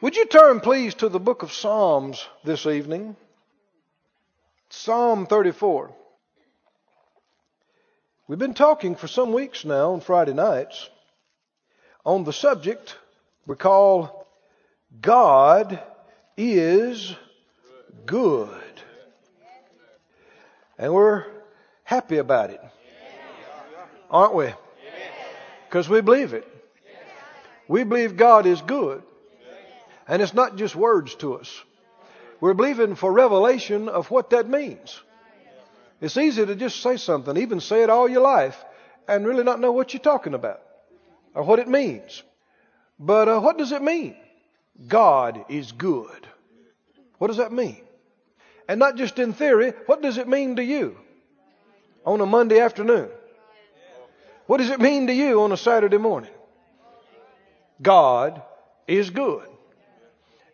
Would you turn, please, to the book of Psalms this evening? Psalm 34. We've been talking for some weeks now on Friday nights on the subject we call God is good. And we're happy about it. Aren't we? Because we believe it. We believe God is good. And it's not just words to us. We're believing for revelation of what that means. It's easy to just say something, even say it all your life, and really not know what you're talking about or what it means. But uh, what does it mean? God is good. What does that mean? And not just in theory, what does it mean to you on a Monday afternoon? What does it mean to you on a Saturday morning? God is good.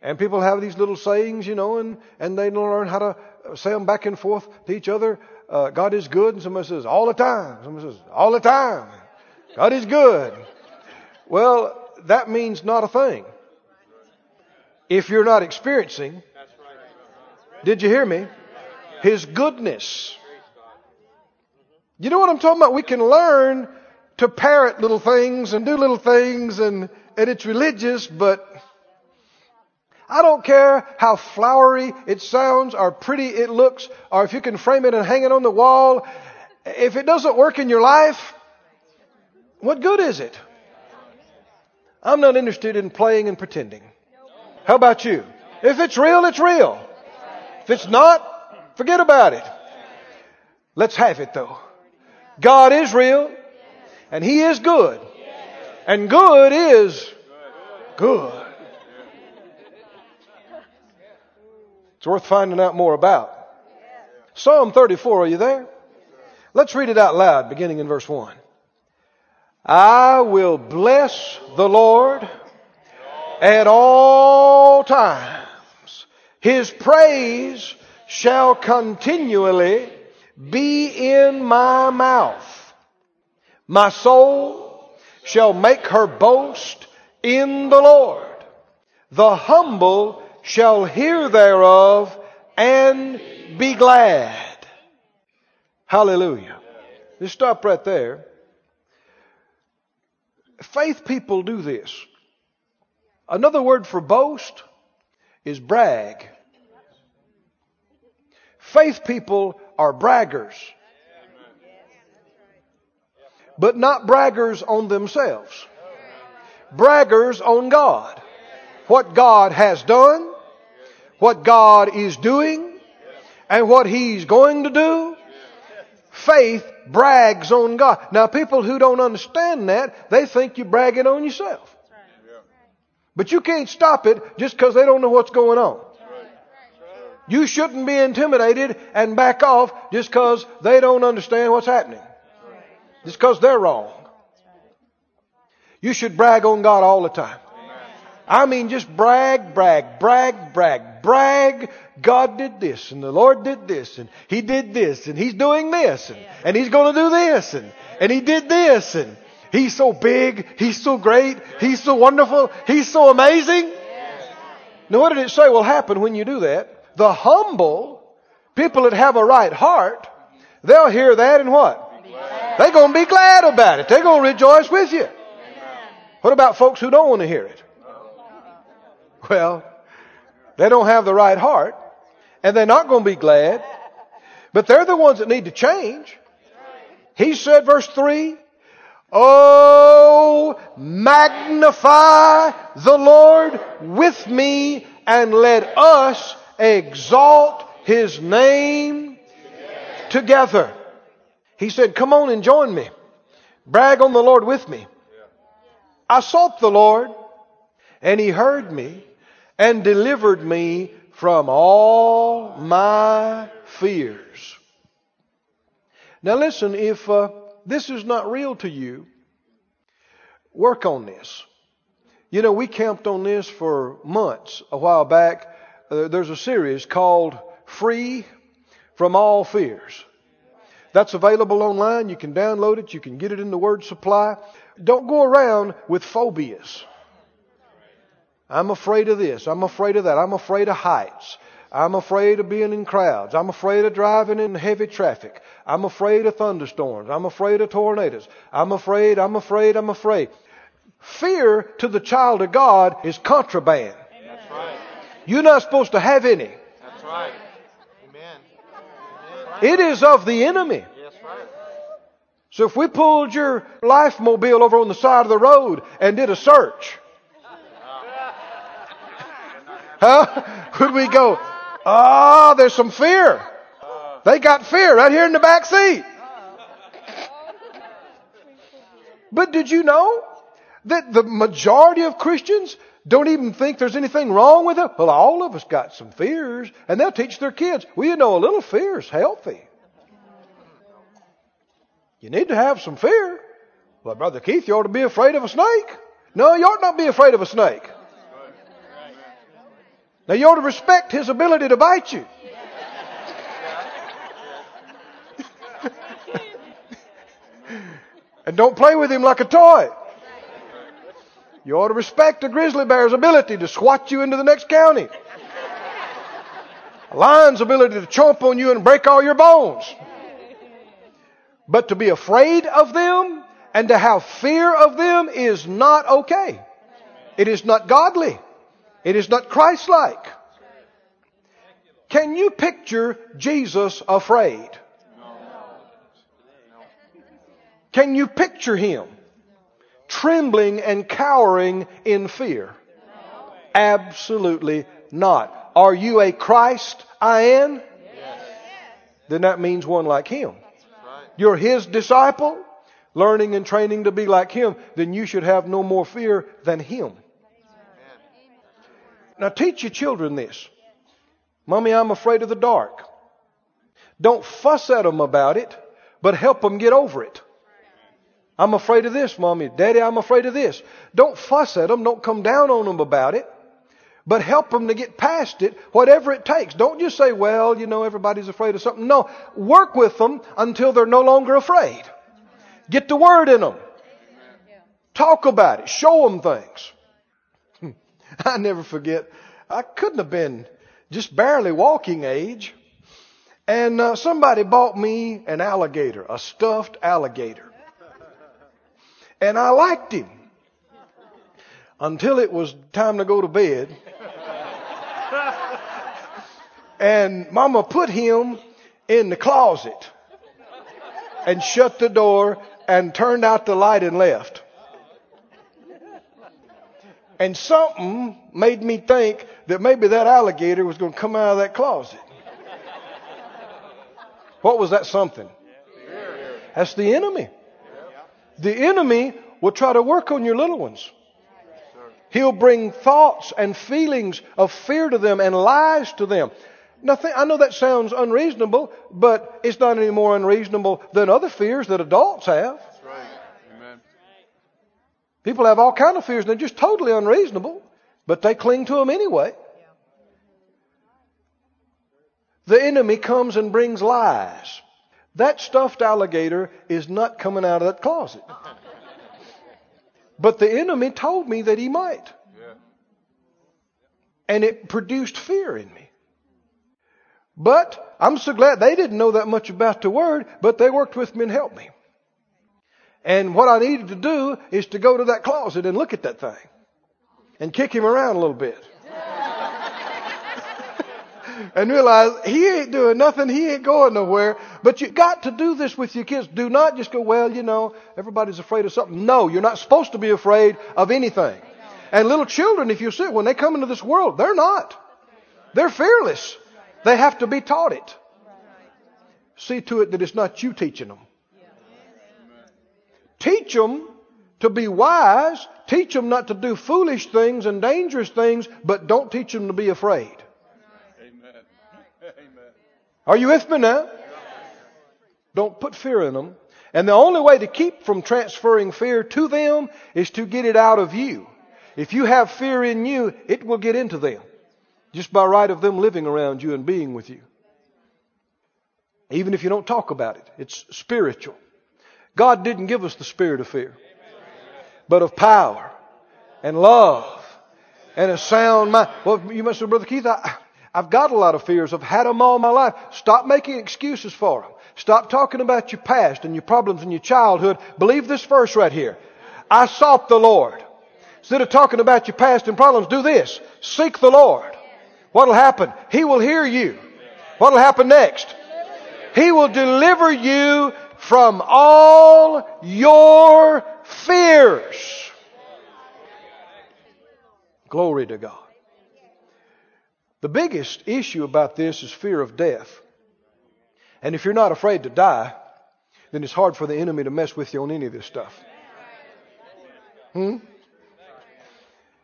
And people have these little sayings, you know, and, and they learn how to say them back and forth to each other. Uh, God is good. And somebody says, all the time. Somebody says, all the time. God is good. Well, that means not a thing. If you're not experiencing, did you hear me? His goodness. You know what I'm talking about? We can learn to parrot little things and do little things and, and it's religious, but I don't care how flowery it sounds or pretty it looks or if you can frame it and hang it on the wall. If it doesn't work in your life, what good is it? I'm not interested in playing and pretending. How about you? If it's real, it's real. If it's not, forget about it. Let's have it though. God is real and He is good. And good is good. It's worth finding out more about. Psalm 34, are you there? Let's read it out loud, beginning in verse 1. I will bless the Lord at all times. His praise shall continually be in my mouth. My soul shall make her boast in the Lord. The humble shall hear thereof and be glad. Hallelujah. Just stop right there. Faith people do this. Another word for boast is brag. Faith people are braggers. But not braggers on themselves. Braggers on God. What God has done what God is doing and what He's going to do, faith brags on God. Now, people who don't understand that, they think you're bragging on yourself. But you can't stop it just because they don't know what's going on. You shouldn't be intimidated and back off just because they don't understand what's happening. Just because they're wrong. You should brag on God all the time. I mean, just brag, brag, brag, brag, brag. God did this and the Lord did this and He did this and He's doing this and, and He's going to do this and, and He did this and He's so big. He's so great. He's so wonderful. He's so amazing. Now what did it say will happen when you do that? The humble, people that have a right heart, they'll hear that and what? They're going to be glad about it. They're going to rejoice with you. What about folks who don't want to hear it? Well, they don't have the right heart and they're not going to be glad, but they're the ones that need to change. He said, verse 3, Oh, magnify the Lord with me and let us exalt His name together. He said, come on and join me. Brag on the Lord with me. I sought the Lord and He heard me and delivered me from all my fears. Now listen, if uh, this is not real to you, work on this. You know, we camped on this for months a while back. Uh, there's a series called Free from All Fears. That's available online. You can download it. You can get it in the word supply. Don't go around with phobias. I'm afraid of this. I'm afraid of that. I'm afraid of heights. I'm afraid of being in crowds. I'm afraid of driving in heavy traffic. I'm afraid of thunderstorms. I'm afraid of tornadoes. I'm afraid, I'm afraid, I'm afraid. Fear to the child of God is contraband. That's right. You're not supposed to have any. That's right. Amen. It is of the enemy. So if we pulled your life mobile over on the side of the road and did a search, huh? Would we go, ah, oh, there's some fear. They got fear right here in the back seat. But did you know that the majority of Christians don't even think there's anything wrong with it? Well, all of us got some fears, and they'll teach their kids. Well, you know, a little fear is healthy. You need to have some fear. Well, Brother Keith, you ought to be afraid of a snake. No, you ought not be afraid of a snake. Now, you ought to respect his ability to bite you. and don't play with him like a toy. You ought to respect a grizzly bear's ability to swat you into the next county. A lion's ability to chomp on you and break all your bones. But to be afraid of them and to have fear of them is not okay. It is not godly. It is not Christ-like. Can you picture Jesus afraid? Can you picture him trembling and cowering in fear? Absolutely not. Are you a Christ I am? Then that means one like him. You're his disciple, learning and training to be like him, then you should have no more fear than him. Now teach your children this. Mommy, I'm afraid of the dark. Don't fuss at them about it, but help them get over it. I'm afraid of this, mommy. Daddy, I'm afraid of this. Don't fuss at them. Don't come down on them about it. But help them to get past it, whatever it takes. Don't just say, well, you know, everybody's afraid of something. No. Work with them until they're no longer afraid. Get the word in them. Talk about it. Show them things. I never forget. I couldn't have been just barely walking age. And uh, somebody bought me an alligator, a stuffed alligator. And I liked him until it was time to go to bed. and mama put him in the closet and shut the door and turned out the light and left. And something made me think that maybe that alligator was going to come out of that closet. What was that something? That's the enemy. The enemy will try to work on your little ones. He'll bring thoughts and feelings of fear to them and lies to them. Nothing, I know that sounds unreasonable, but it's not any more unreasonable than other fears that adults have. That's right. Amen. People have all kind of fears and they're just totally unreasonable, but they cling to them anyway. The enemy comes and brings lies. That stuffed alligator is not coming out of that closet. Uh-uh. But the enemy told me that he might. And it produced fear in me. But I'm so glad they didn't know that much about the word, but they worked with me and helped me. And what I needed to do is to go to that closet and look at that thing and kick him around a little bit. and realize he ain't doing nothing, he ain't going nowhere. But you got to do this with your kids. Do not just go, well, you know, everybody's afraid of something. No, you're not supposed to be afraid of anything. And little children, if you see, when they come into this world, they're not. They're fearless. They have to be taught it. See to it that it's not you teaching them. Teach them to be wise. Teach them not to do foolish things and dangerous things, but don't teach them to be afraid. Amen. Amen. Are you with me now? Don't put fear in them. And the only way to keep from transferring fear to them is to get it out of you. If you have fear in you, it will get into them. Just by right of them living around you and being with you. Even if you don't talk about it, it's spiritual. God didn't give us the spirit of fear, but of power and love and a sound mind. Well, you must say, Brother Keith, I, I've got a lot of fears. I've had them all my life. Stop making excuses for them. Stop talking about your past and your problems and your childhood. Believe this verse right here. I sought the Lord. Instead of talking about your past and problems, do this. Seek the Lord. What'll happen? He will hear you. What'll happen next? He will deliver you from all your fears. Glory to God. The biggest issue about this is fear of death. And if you're not afraid to die, then it's hard for the enemy to mess with you on any of this stuff. Hmm?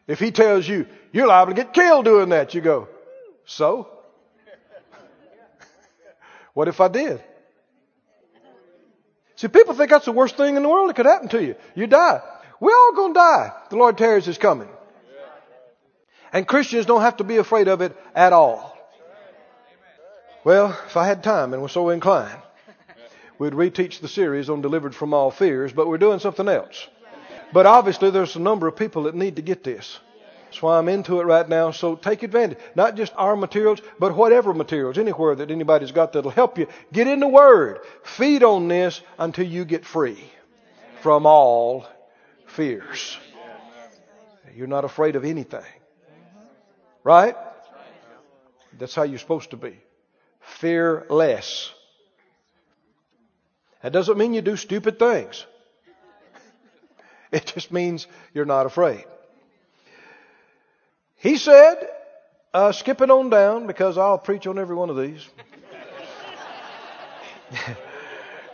If he tells you, you're liable to get killed doing that, you go, so? what if I did? See, people think that's the worst thing in the world that could happen to you. You die. We're all going to die. The Lord tarries is coming. And Christians don't have to be afraid of it at all. Well, if I had time and was so inclined, we'd reteach the series on delivered from all fears, but we're doing something else. But obviously there's a number of people that need to get this. That's why I'm into it right now. So take advantage. Not just our materials, but whatever materials, anywhere that anybody's got that'll help you. Get in the Word. Feed on this until you get free from all fears. You're not afraid of anything. Right? That's how you're supposed to be. Fearless. That doesn't mean you do stupid things. It just means you're not afraid. He said, uh, skip it on down because I'll preach on every one of these.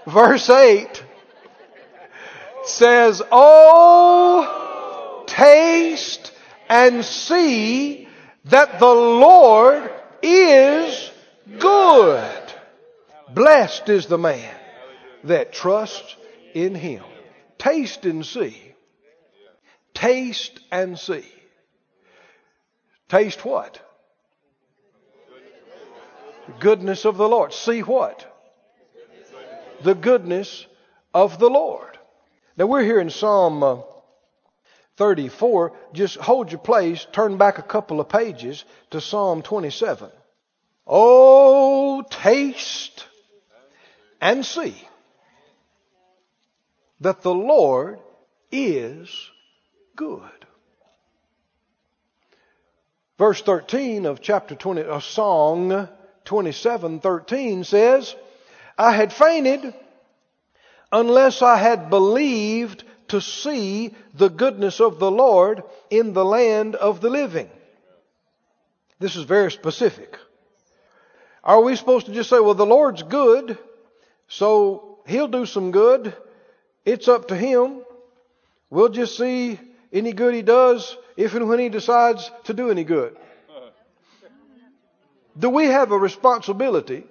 Verse 8 says, Oh, taste and see that the Lord is good. Blessed is the man that trusts in him. Taste and see. Taste and see. Taste what? The goodness of the Lord. See what? The goodness of the Lord. Now we're here in Psalm uh, 34. Just hold your place, turn back a couple of pages to Psalm 27. Oh, taste and see that the Lord is good. Verse 13 of chapter 20, of Psalm 27, 13 says, I had fainted unless I had believed to see the goodness of the Lord in the land of the living. This is very specific. Are we supposed to just say, well, the Lord's good, so He'll do some good. It's up to Him. We'll just see any good He does if and when He decides to do any good. Do we have a responsibility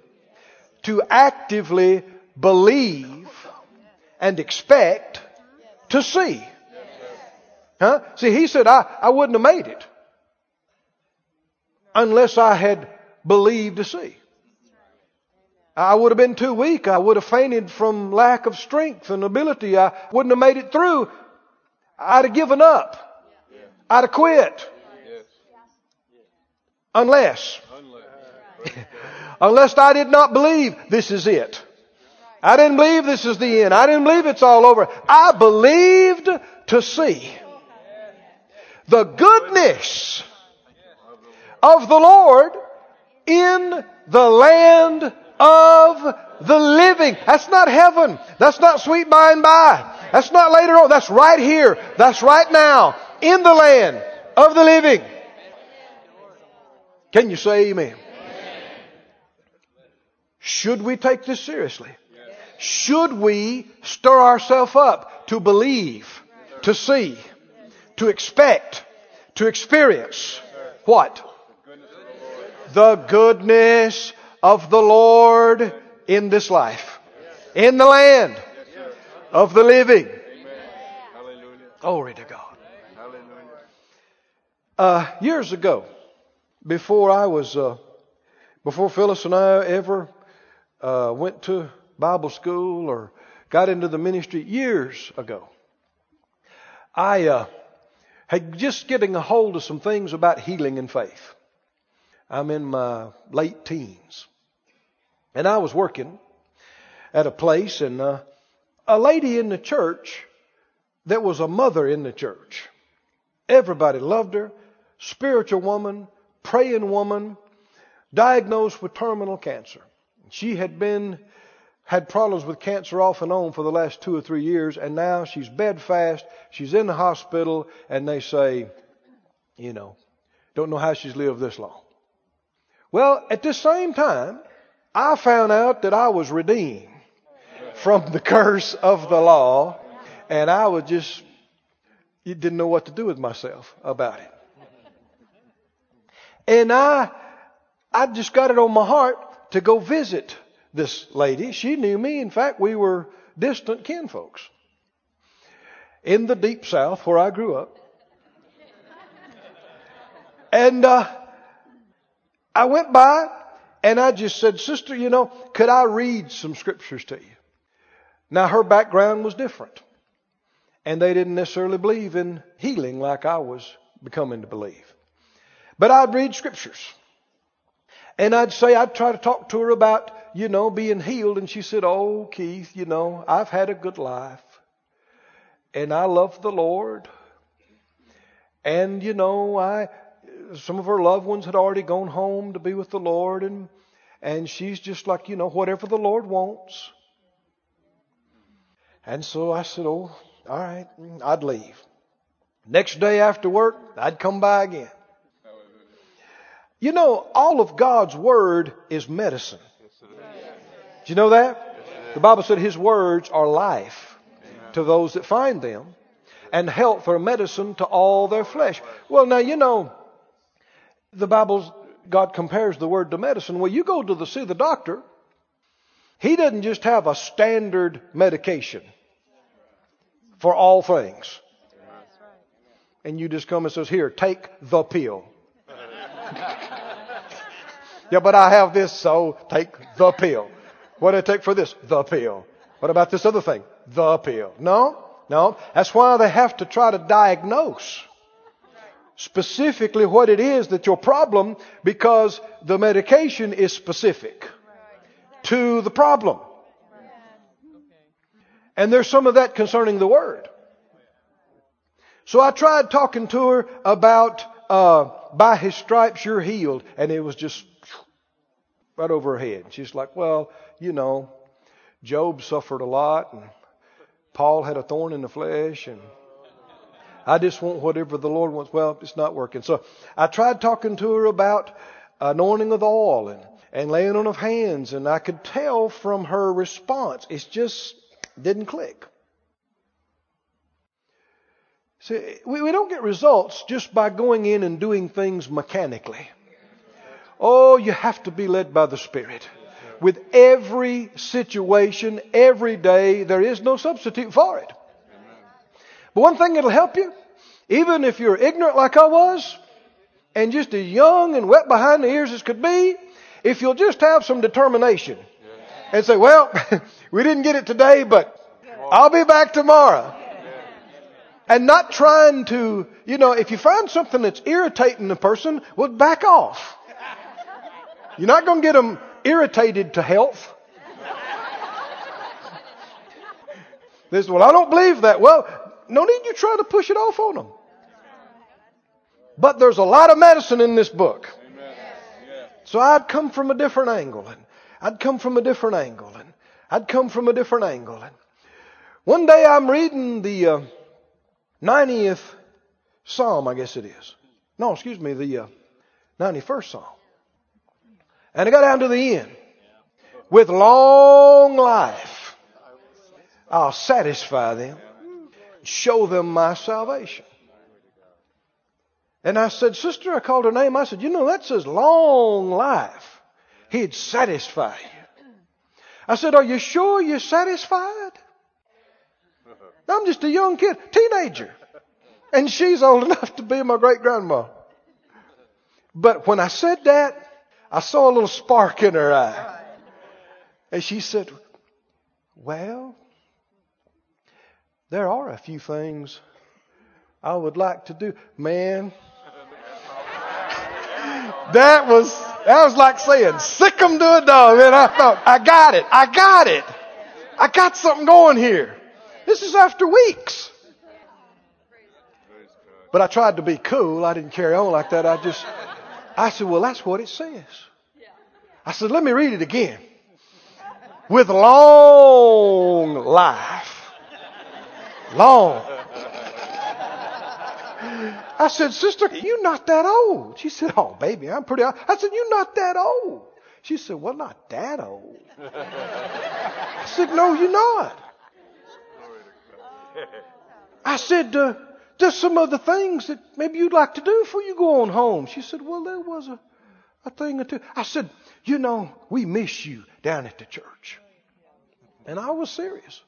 to actively believe and expect to see? Huh? See, he said, I, I wouldn't have made it unless I had believed to see. I would have been too weak. I would have fainted from lack of strength and ability. I wouldn't have made it through. I'd have given up. I'd have quit. Unless. Unless I did not believe this is it. I didn't believe this is the end. I didn't believe it's all over. I believed to see the goodness of the Lord in the land of the living. That's not heaven. That's not sweet by and by. That's not later on. That's right here. That's right now in the land of the living. Can you say amen? Should we take this seriously? Should we stir ourselves up to believe, to see, to expect, to experience what? The goodness of the Lord in this life, in the land of the living. Glory to God. Uh, years ago, before I was, uh, before Phyllis and I ever uh, went to Bible school or got into the ministry, years ago, I uh, had just getting a hold of some things about healing and faith. I'm in my late teens. And I was working at a place and uh, a lady in the church that was a mother in the church. Everybody loved her. Spiritual woman, praying woman, diagnosed with terminal cancer. She had been had problems with cancer off and on for the last two or three years, and now she's bedfast. She's in the hospital, and they say, you know, don't know how she's lived this long. Well, at this same time, I found out that I was redeemed from the curse of the law, and I was just you didn't know what to do with myself about it. And I I just got it on my heart to go visit this lady. She knew me. In fact, we were distant kinfolks in the deep south where I grew up. And uh, I went by and I just said, Sister, you know, could I read some scriptures to you? Now, her background was different. And they didn't necessarily believe in healing like I was becoming to believe. But I'd read scriptures. And I'd say, I'd try to talk to her about, you know, being healed. And she said, Oh, Keith, you know, I've had a good life. And I love the Lord. And, you know, I, some of her loved ones had already gone home to be with the Lord. And, and she's just like, you know, whatever the Lord wants. And so I said, Oh, all right, mm, I'd leave. Next day after work, I'd come by again. You know, all of God's Word is medicine. Do you know that? The Bible said His words are life to those that find them and health or medicine to all their flesh. Well, now, you know, the Bible, God compares the word to medicine. Well, you go to the, see the doctor, he doesn't just have a standard medication for all things. And you just come and says, here, take the pill. yeah, but I have this, so take the pill. What do I take for this? The pill. What about this other thing? The pill. No, no. That's why they have to try to diagnose specifically what it is that your problem because the medication is specific to the problem. And there's some of that concerning the Word. So I tried talking to her about, uh, by His stripes you're healed. And it was just right over her head. She's like, well, you know, Job suffered a lot and Paul had a thorn in the flesh and I just want whatever the Lord wants. Well, it's not working. So I tried talking to her about anointing of the oil and, and laying on of hands and I could tell from her response, it's just didn't click. See, we, we don't get results just by going in and doing things mechanically. Oh, you have to be led by the Spirit. With every situation, every day, there is no substitute for it. But one thing that'll help you, even if you're ignorant like I was, and just as young and wet behind the ears as could be, if you'll just have some determination and say, well, we didn't get it today, but I'll be back tomorrow. And not trying to, you know, if you find something that's irritating the person, well, back off. You're not going to get them irritated to health. They say, well, I don't believe that. Well, no need you try to push it off on them. But there's a lot of medicine in this book. So I'd come from a different angle and I'd come from a different angle and I'd come from a different angle. And one day I'm reading the uh, 90th Psalm, I guess it is. No, excuse me, the uh, 91st Psalm. And I got down to the end. With long life, I'll satisfy them, show them my salvation. And I said, Sister, I called her name. I said, You know, that says long life. He'd satisfy you. I said, Are you sure you're satisfied? I'm just a young kid, teenager. And she's old enough to be my great grandma. But when I said that, I saw a little spark in her eye. And she said, Well, there are a few things I would like to do. Man, that was that was like saying sick 'em to a dog. And I thought, I got it, I got it, I got something going here. This is after weeks. But I tried to be cool. I didn't carry on like that. I just, I said, well, that's what it says. I said, let me read it again. With long life. Long. I said, sister, you're not that old. She said, oh, baby, I'm pretty old. I said, you're not that old. She said, well, not that old. I said, no, you're not. I said, uh, there's some other things that maybe you'd like to do before you go on home. She said, well, there was a, a thing or two. I said, you know, we miss you down at the church. And I was serious.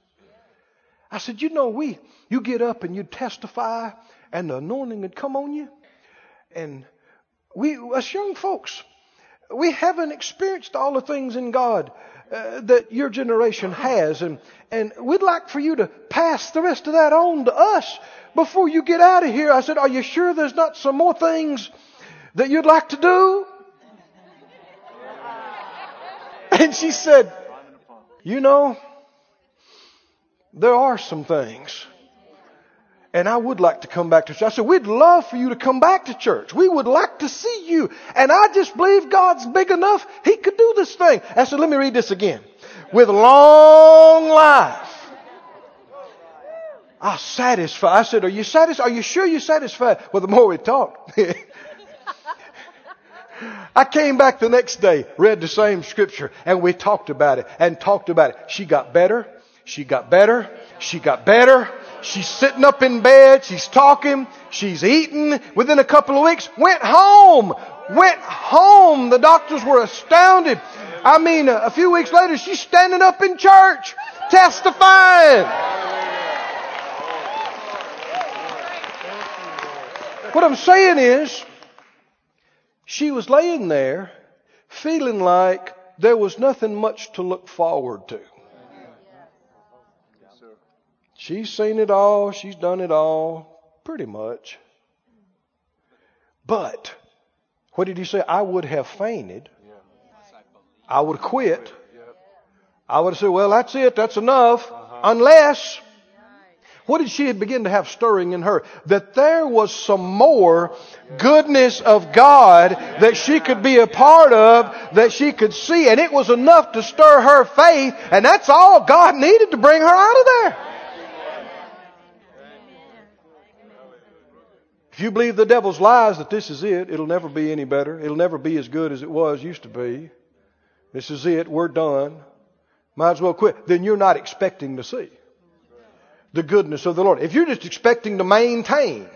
I said, you know, we, you get up and you testify and the anointing would come on you. And we, us young folks, we haven't experienced all the things in God uh, that your generation has. And, and we'd like for you to pass the rest of that on to us before you get out of here. I said, are you sure there's not some more things that you'd like to do? And she said, you know, there are some things. And I would like to come back to church. I said, we'd love for you to come back to church. We would like to see you. And I just believe God's big enough. He could do this thing. I said, let me read this again. With long life. I satisfy. I said, are you satisfied? Are you sure you're satisfied? Well, the more we talked. I came back the next day, read the same scripture, and we talked about it and talked about it. She got better. She got better. She got better. She's sitting up in bed. She's talking. She's eating. Within a couple of weeks, went home. Went home. The doctors were astounded. I mean, uh, a few weeks later, she's standing up in church, testifying. What I'm saying is, she was laying there feeling like there was nothing much to look forward to. She's seen it all. She's done it all. Pretty much. But, what did he say? I would have fainted. I would have quit. I would have said, well, that's it. That's enough. Uh-huh. Unless, what did she begin to have stirring in her? That there was some more goodness of God that she could be a part of, that she could see, and it was enough to stir her faith, and that's all God needed to bring her out of there. If you believe the devil's lies that this is it, it'll never be any better. It'll never be as good as it was used to be. This is it. We're done. Might as well quit. Then you're not expecting to see the goodness of the Lord. If you're just expecting to maintain,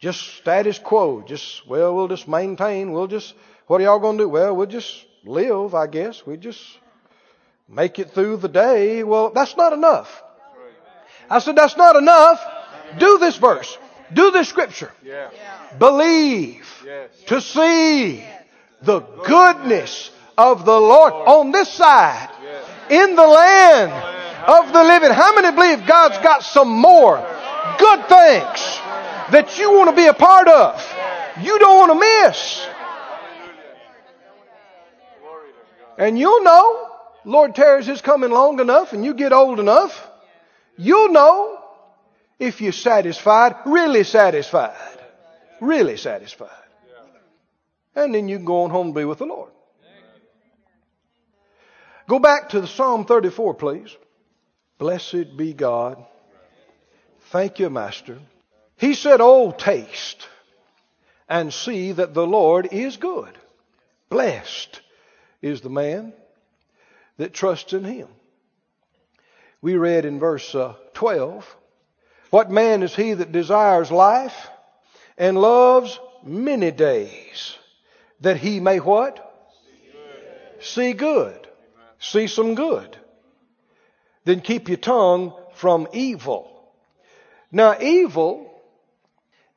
just status quo, just, well, we'll just maintain, we'll just, what are y'all going to do? Well, we'll just live, I guess. We just make it through the day. Well, that's not enough. I said, that's not enough. Do this verse. Do the scripture. Yeah. Believe Yes. to see the goodness of the Lord on this side in the land of the living. How many believe God's got some more good things that you want to be a part of? You don't want to miss. And you'll know, Lord tarries is coming long enough and you get old enough, you'll know if you're satisfied, really satisfied. Really satisfied. And then you can go on home and be with the Lord. Go back to the Psalm 34, please. Blessed be God. Thank you, Master. He said, Oh, taste and see that the Lord is good. Blessed is the man that trusts in him. We read in verse uh, 12, What man is he that desires life and loves many days that he may what? See good. See some good. Then keep your tongue from evil. Now, evil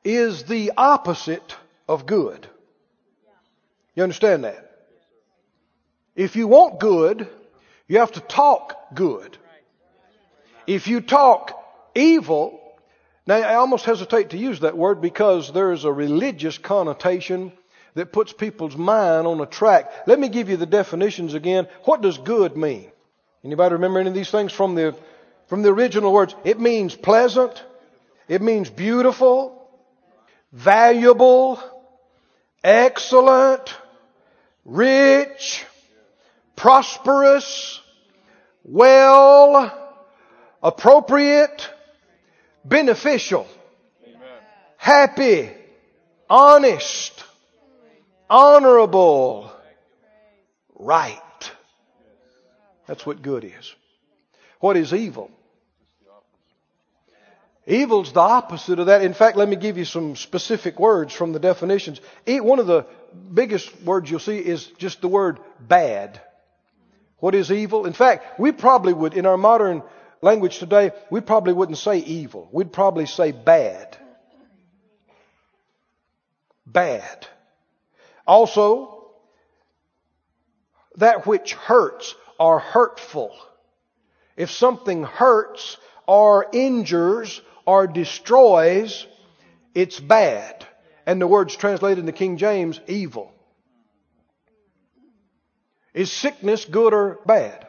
is the opposite of good. You understand that? If you want good, you have to talk good. If you talk evil, Now, I almost hesitate to use that word because there is a religious connotation that puts people's mind on a track. Let me give you the definitions again. What does good mean? Anybody remember any of these things from the, from the original words? It means pleasant. It means beautiful, valuable, excellent, rich, prosperous, well, appropriate, beneficial, happy, honest, honorable, right. That's what good is. What is evil? Evil's the opposite of that. In fact, let me give you some specific words from the definitions. One of the biggest words you'll see is just the word bad. What is evil? In fact, we probably would, in our modern language today, we probably wouldn't say evil. We'd probably say bad. Bad. Also, that which hurts or hurtful. If something hurts or injures or destroys, it's bad. And the word's translated in the King James, evil. Is sickness good or bad?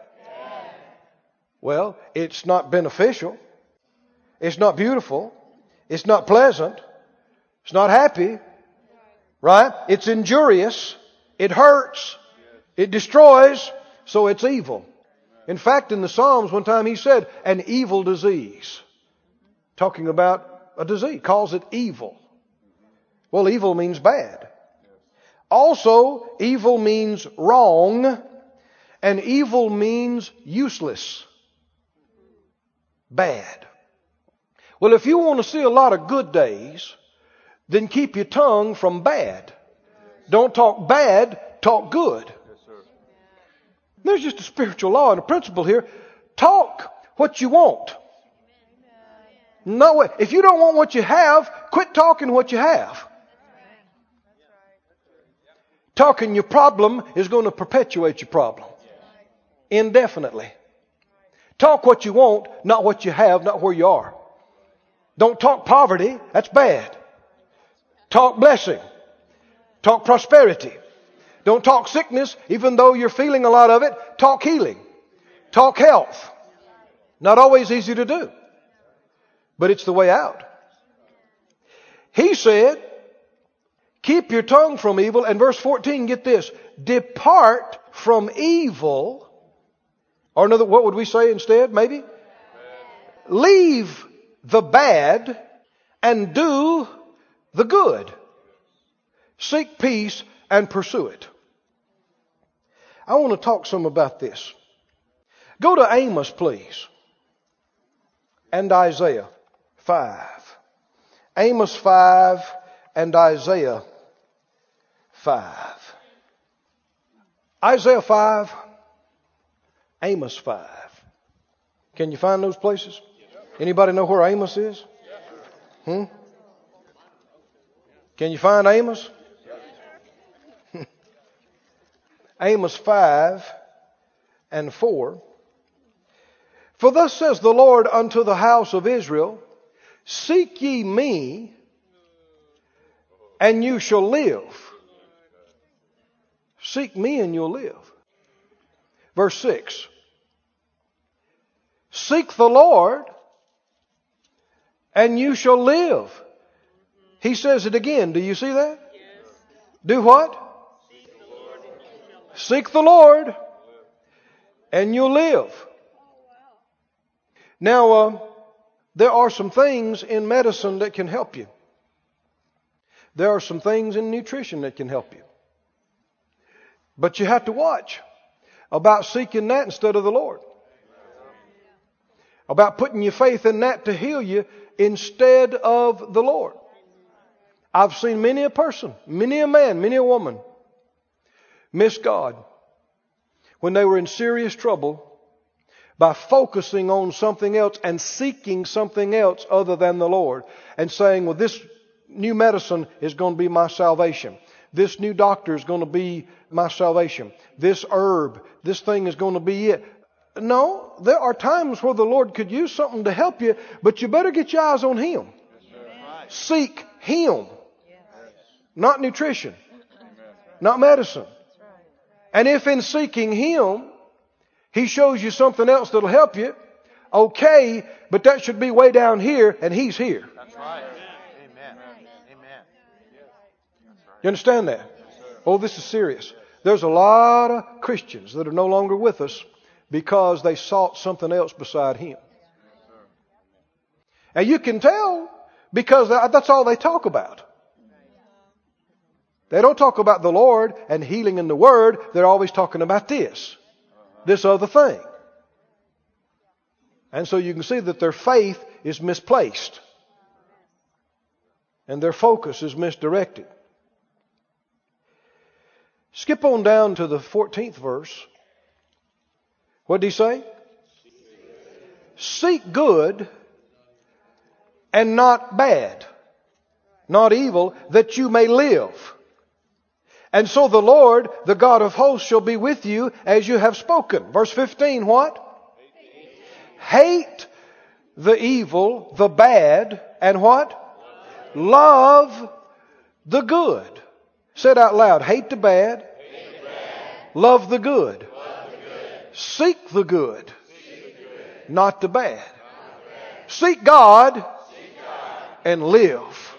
Well, it's not beneficial. It's not beautiful. It's not pleasant. It's not happy. Right? It's injurious. It hurts. It destroys. So it's evil. In fact, in the Psalms, one time he said, an evil disease. Talking about a disease. Calls it evil. Well, evil means bad. Also, evil means wrong, and evil means useless bad. Well, if you want to see a lot of good days, then keep your tongue from bad. Don't talk bad, talk good. There's just a spiritual law and a principle here. Talk what you want. No way. If you don't want what you have, quit talking what you have. Talking your problem is going to perpetuate your problem indefinitely. Talk what you want, not what you have, not where you are. Don't talk poverty. That's bad. Talk blessing. Talk prosperity. Don't talk sickness, even though you're feeling a lot of it. Talk healing. Talk health. Not always easy to do, but it's the way out. He said, keep your tongue from evil. And verse 14, get this. Depart from evil or another, what would we say instead, maybe? Leave the bad and do the good. Seek peace and pursue it. I want to talk some about this. Go to Amos, please, and Isaiah 5. Amos 5 and Isaiah 5. Isaiah 5 Amos 5. Can you find those places? Anybody know where Amos is? Hmm? Can you find Amos? Amos 5 and 4. For thus says the Lord unto the house of Israel, Seek ye me, and you shall live. Seek me, and you'll live. Verse 6. Seek the Lord and you shall live. He says it again. Do you see that? Yes. Do what? Seek the Lord and you'll live. Now, uh, there are some things in medicine that can help you. There are some things in nutrition that can help you. But you have to watch about seeking that instead of the Lord. About putting your faith in that to heal you instead of the Lord. I've seen many a person, many a man, many a woman miss God when they were in serious trouble by focusing on something else and seeking something else other than the Lord and saying, well, this new medicine is going to be my salvation. This new doctor is going to be my salvation. This herb, this thing is going to be it. No, there are times where the Lord could use something to help you, but you better get your eyes on Him. seek Him, not nutrition, not medicine. And if in seeking Him, He shows you something else that'll help you, okay, but that should be way down here and He's here. That's right. Amen. Amen. You understand that? Oh, this is serious. There's a lot of Christians that are no longer with us because they sought something else beside Him. And you can tell because that's all they talk about. They don't talk about the Lord and healing in the Word. They're always talking about this, this other thing. And so you can see that their faith is misplaced. And their focus is misdirected. Skip on down to the 14th verse. What did he say? Seek good and not bad, not evil, that you may live. And so the Lord, the God of hosts, shall be with you as you have spoken. Verse 15, what? Hate the evil, the bad, and what? Love the good. Said out loud, hate the bad, Love the good. Seek the good. Not the bad. Seek God and live.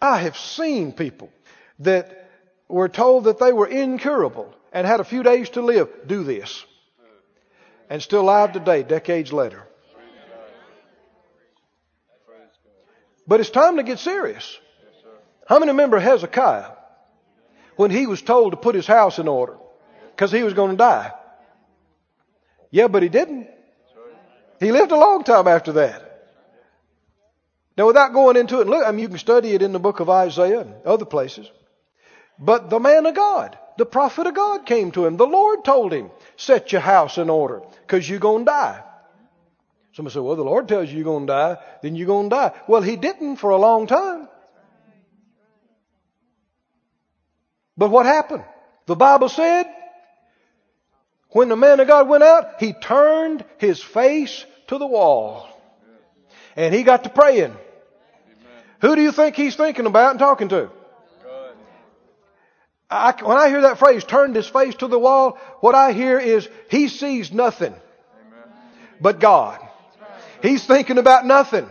I have seen people that were told that they were incurable and had a few days to live do this and still alive today, decades later. But it's time to get serious. How many remember Hezekiah? when he was told to put his house in order because he was going to die. Yeah, but he didn't. He lived a long time after that. Now, without going into it, look, I mean, you can study it in the book of Isaiah and other places. But the man of God, the prophet of God came to him. The Lord told him, set your house in order because you're going to die. Somebody said, well, the Lord tells you you're going to die, then you're going to die. Well, he didn't for a long time. But what happened? The Bible said, when the man of God went out, he turned his face to the wall. And he got to praying. Who do you think he's thinking about and talking to? I, when I hear that phrase, turned his face to the wall, what I hear is he sees nothing but God. He's thinking about nothing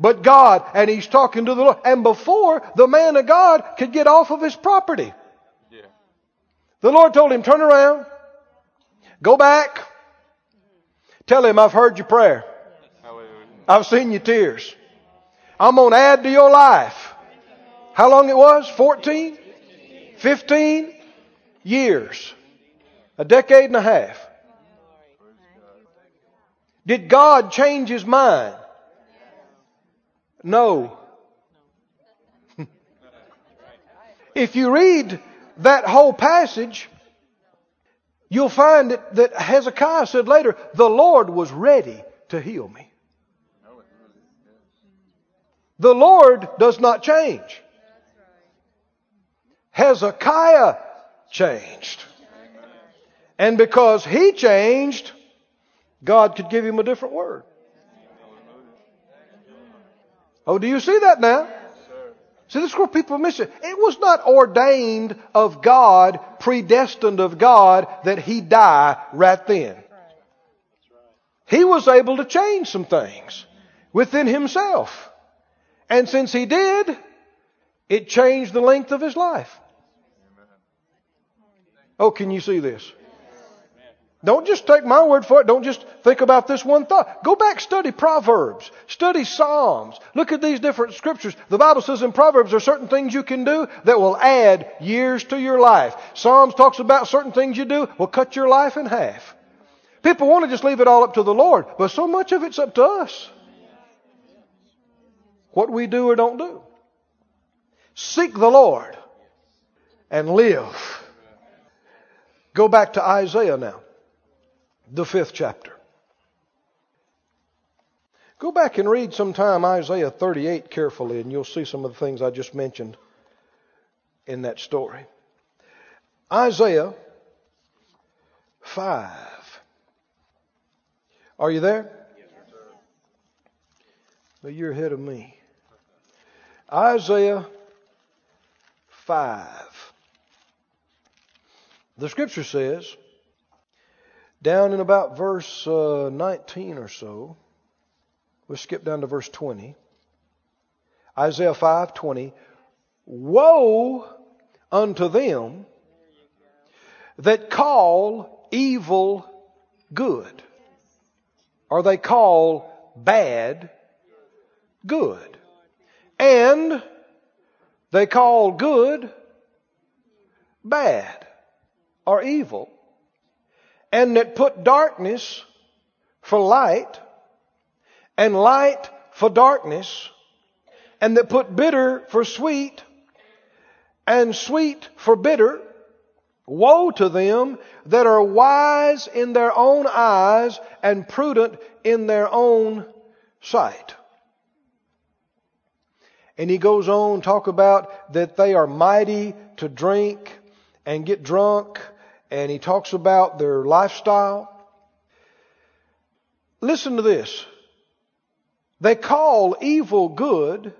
but God, and he's talking to the Lord. And before the man of God could get off of his property, yeah. the Lord told him, turn around, go back, tell him I've heard your prayer. I've seen your tears. I'm going to add to your life. How long it was? 14? 15 years. A decade and a half. Did God change his mind? No. if you read that whole passage, you'll find that, Hezekiah said later, the Lord was ready to heal me. The Lord does not change. Hezekiah changed. And because he changed, God could give him a different word. Oh, do you see that now? See, this is where people miss it. It was not ordained of God, predestined of God, that he die right then. He was able to change some things within himself. And since he did, it changed the length of his life. Oh, can you see this? Don't just take my word for it. Don't just think about this one thought. Go back, study Proverbs, study Psalms. Look at these different scriptures. The Bible says in Proverbs there are certain things you can do that will add years to your life. Psalms talks about certain things you do will cut your life in half. People want to just leave it all up to the Lord, but so much of it's up to us. What we do or don't do. Seek the Lord and live. Go back to Isaiah now the fifth chapter. Go back and read sometime Isaiah 38 carefully, and you'll see some of the things I just mentioned in that story. Isaiah 5. Are you there? but you're ahead of me. Isaiah 5. The scripture says, down in about verse uh, 19 or so, we'll skip down to verse 20. Isaiah 5:20 Woe unto them that call evil good. Or they call bad good. And they call good bad or evil and that put darkness for light and light for darkness and that put bitter for sweet and sweet for bitter. Woe to them that are wise in their own eyes and prudent in their own sight. And he goes on talk about that they are mighty to drink and get drunk and he talks about their lifestyle. Listen to this. They call evil good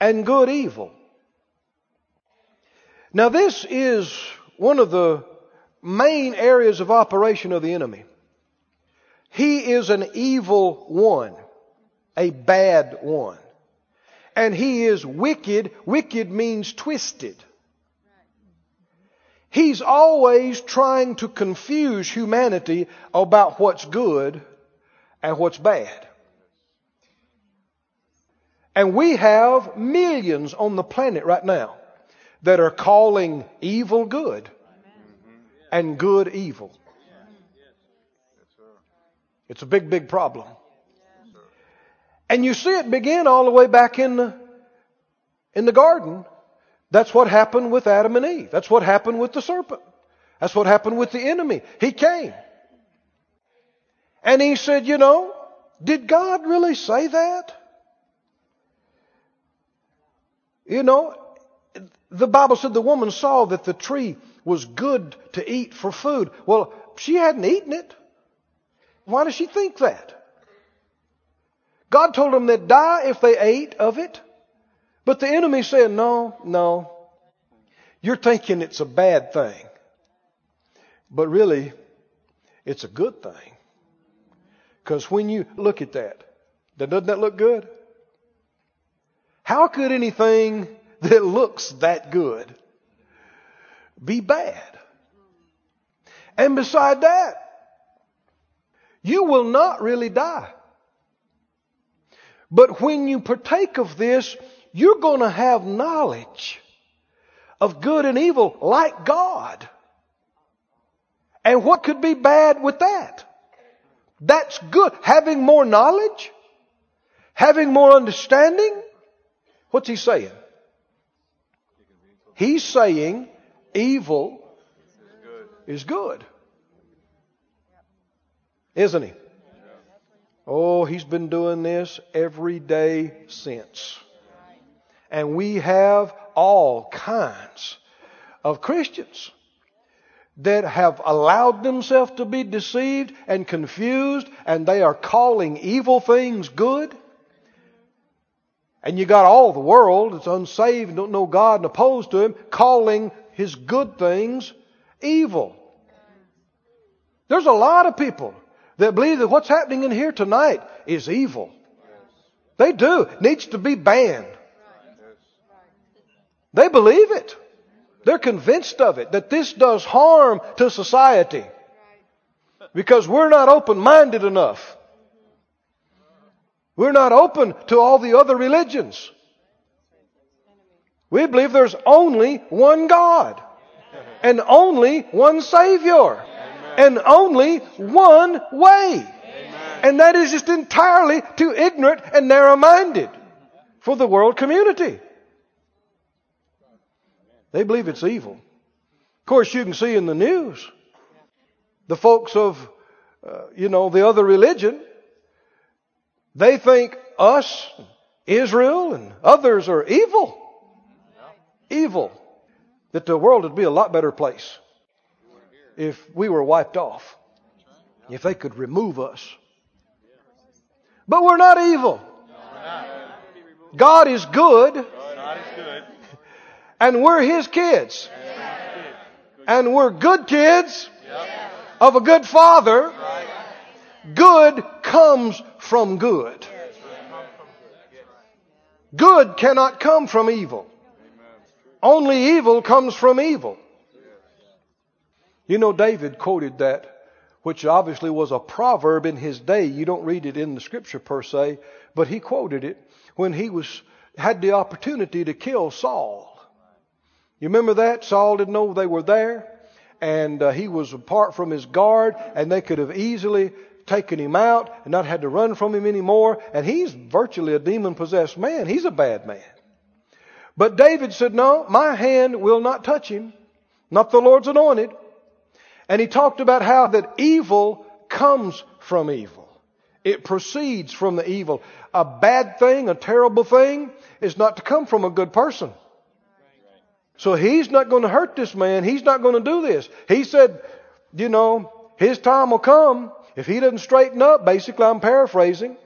and good evil. Now this is one of the main areas of operation of the enemy. He is an evil one, a bad one. And he is wicked. Wicked means twisted. He's always trying to confuse humanity about what's good and what's bad. And we have millions on the planet right now that are calling evil good and good evil. It's a big, big problem. And you see it begin all the way back in the, in the garden. That's what happened with Adam and Eve. That's what happened with the serpent. That's what happened with the enemy. He came. And he said, you know, did God really say that? You know, the Bible said the woman saw that the tree was good to eat for food. Well, she hadn't eaten it. Why does she think that? God told them they'd die if they ate of it. But the enemy said, no, no. You're thinking it's a bad thing. But really, it's a good thing. Because when you look at that, doesn't that look good? How could anything that looks that good be bad? And beside that, you will not really die. But when you partake of this, you're going to have knowledge of good and evil like God. And what could be bad with that? That's good. Having more knowledge, having more understanding, What's he saying? He's saying evil is good. Isn't he? Oh, he's been doing this every day since. And we have all kinds of Christians that have allowed themselves to be deceived and confused, and they are calling evil things good and you got all the world that's unsaved don't know God and opposed to Him calling His good things evil. There's a lot of people that believe that what's happening in here tonight is evil. They do. It needs to be banned. They believe it. They're convinced of it, that this does harm to society. Because we're not open-minded enough. We're not open to all the other religions. We believe there's only one God and only one Savior and only one way. And that is just entirely too ignorant and narrow minded for the world community. They believe it's evil. Of course, you can see in the news the folks of, uh, you know, the other religion they think us, Israel, and others are evil. Evil. That the world would be a lot better place if we were wiped off. If they could remove us. But we're not evil. God is good, God is good. And we're His kids. And we're good kids of a good Father. Good comes from good. Good cannot come from evil. Only evil comes from evil. You know, David quoted that, which obviously was a proverb in his day. You don't read it in the scripture per se, but he quoted it when he was, had the opportunity to kill Saul. You remember that? Saul didn't know they were there, and uh, he was apart from his guard, and they could have easily taken him out and not had to run from him anymore. And he's virtually a demon possessed man. He's a bad man. But David said, No, my hand will not touch him, not the Lord's anointed. And he talked about how that evil comes from evil. It proceeds from the evil. A bad thing, a terrible thing, is not to come from a good person. So he's not going to hurt this man. He's not going to do this. He said, you know, his time will come. If he doesn't straighten up, basically I'm paraphrasing,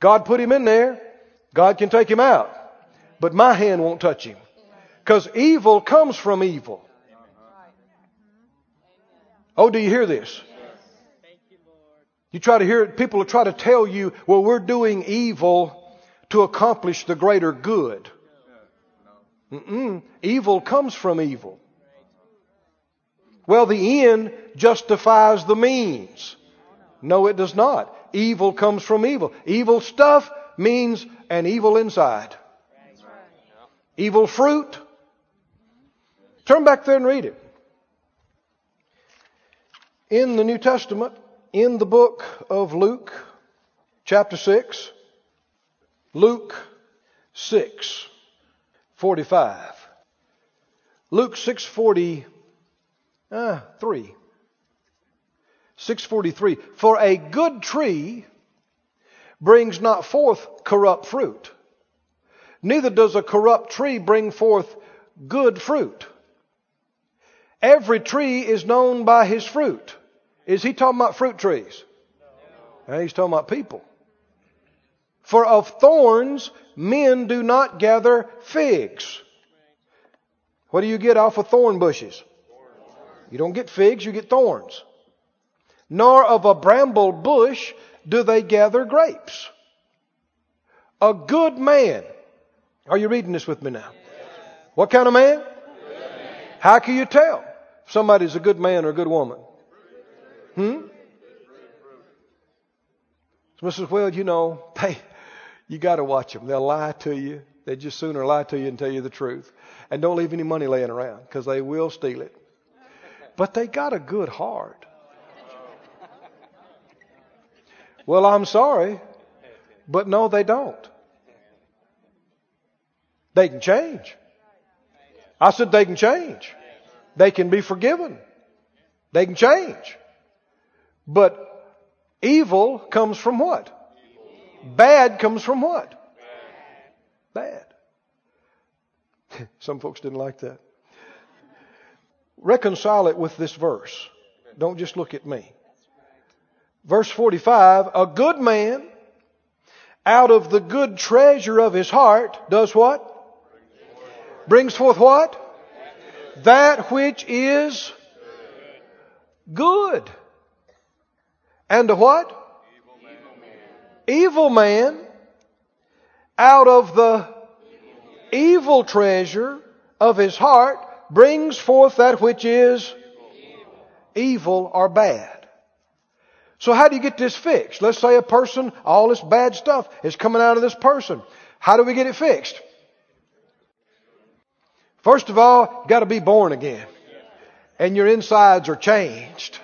God put him in there. God can take him out. But my hand won't touch him. Because evil comes from evil. Oh, do you hear this? You try to hear it, people try to tell you, well, we're doing evil to accomplish the greater good. Mm-mm. Evil comes from evil. Well, the end justifies the means. No, it does not. Evil comes from evil. Evil stuff means an evil inside. Evil fruit. Turn back there and read it. In the New Testament, in the book of Luke, chapter 6, Luke 6, 45. Luke 6, 43. Uh, 643. For a good tree brings not forth corrupt fruit. Neither does a corrupt tree bring forth good fruit. Every tree is known by his fruit. Is he talking about fruit trees? No. He's talking about people. For of thorns men do not gather figs. What do you get off of thorn bushes? You don't get figs, you get thorns. Nor of a bramble bush do they gather grapes. A good man. Are you reading this with me now? What kind of man? How can you tell if somebody's a good man or a good woman? Hmm? Someone says, well, you know, they, you got to watch them. They'll lie to you. They just sooner lie to you and tell you the truth. And don't leave any money laying around because they will steal it. But they got a good heart. Well, I'm sorry, but no, they don't. They can change. I said they can change. They can be forgiven. They can change. But evil comes from what? Bad comes from what? Bad. Some folks didn't like that. Reconcile it with this verse. Don't just look at me. Verse 45, a good man out of the good treasure of his heart does what? Brings forth what? That which is good. And a what? Evil man out of the evil treasure of his heart brings forth that which is evil or bad. So how do you get this fixed? Let's say a person, all this bad stuff is coming out of this person. How do we get it fixed? First of all, you gotta be born again. And your insides are changed.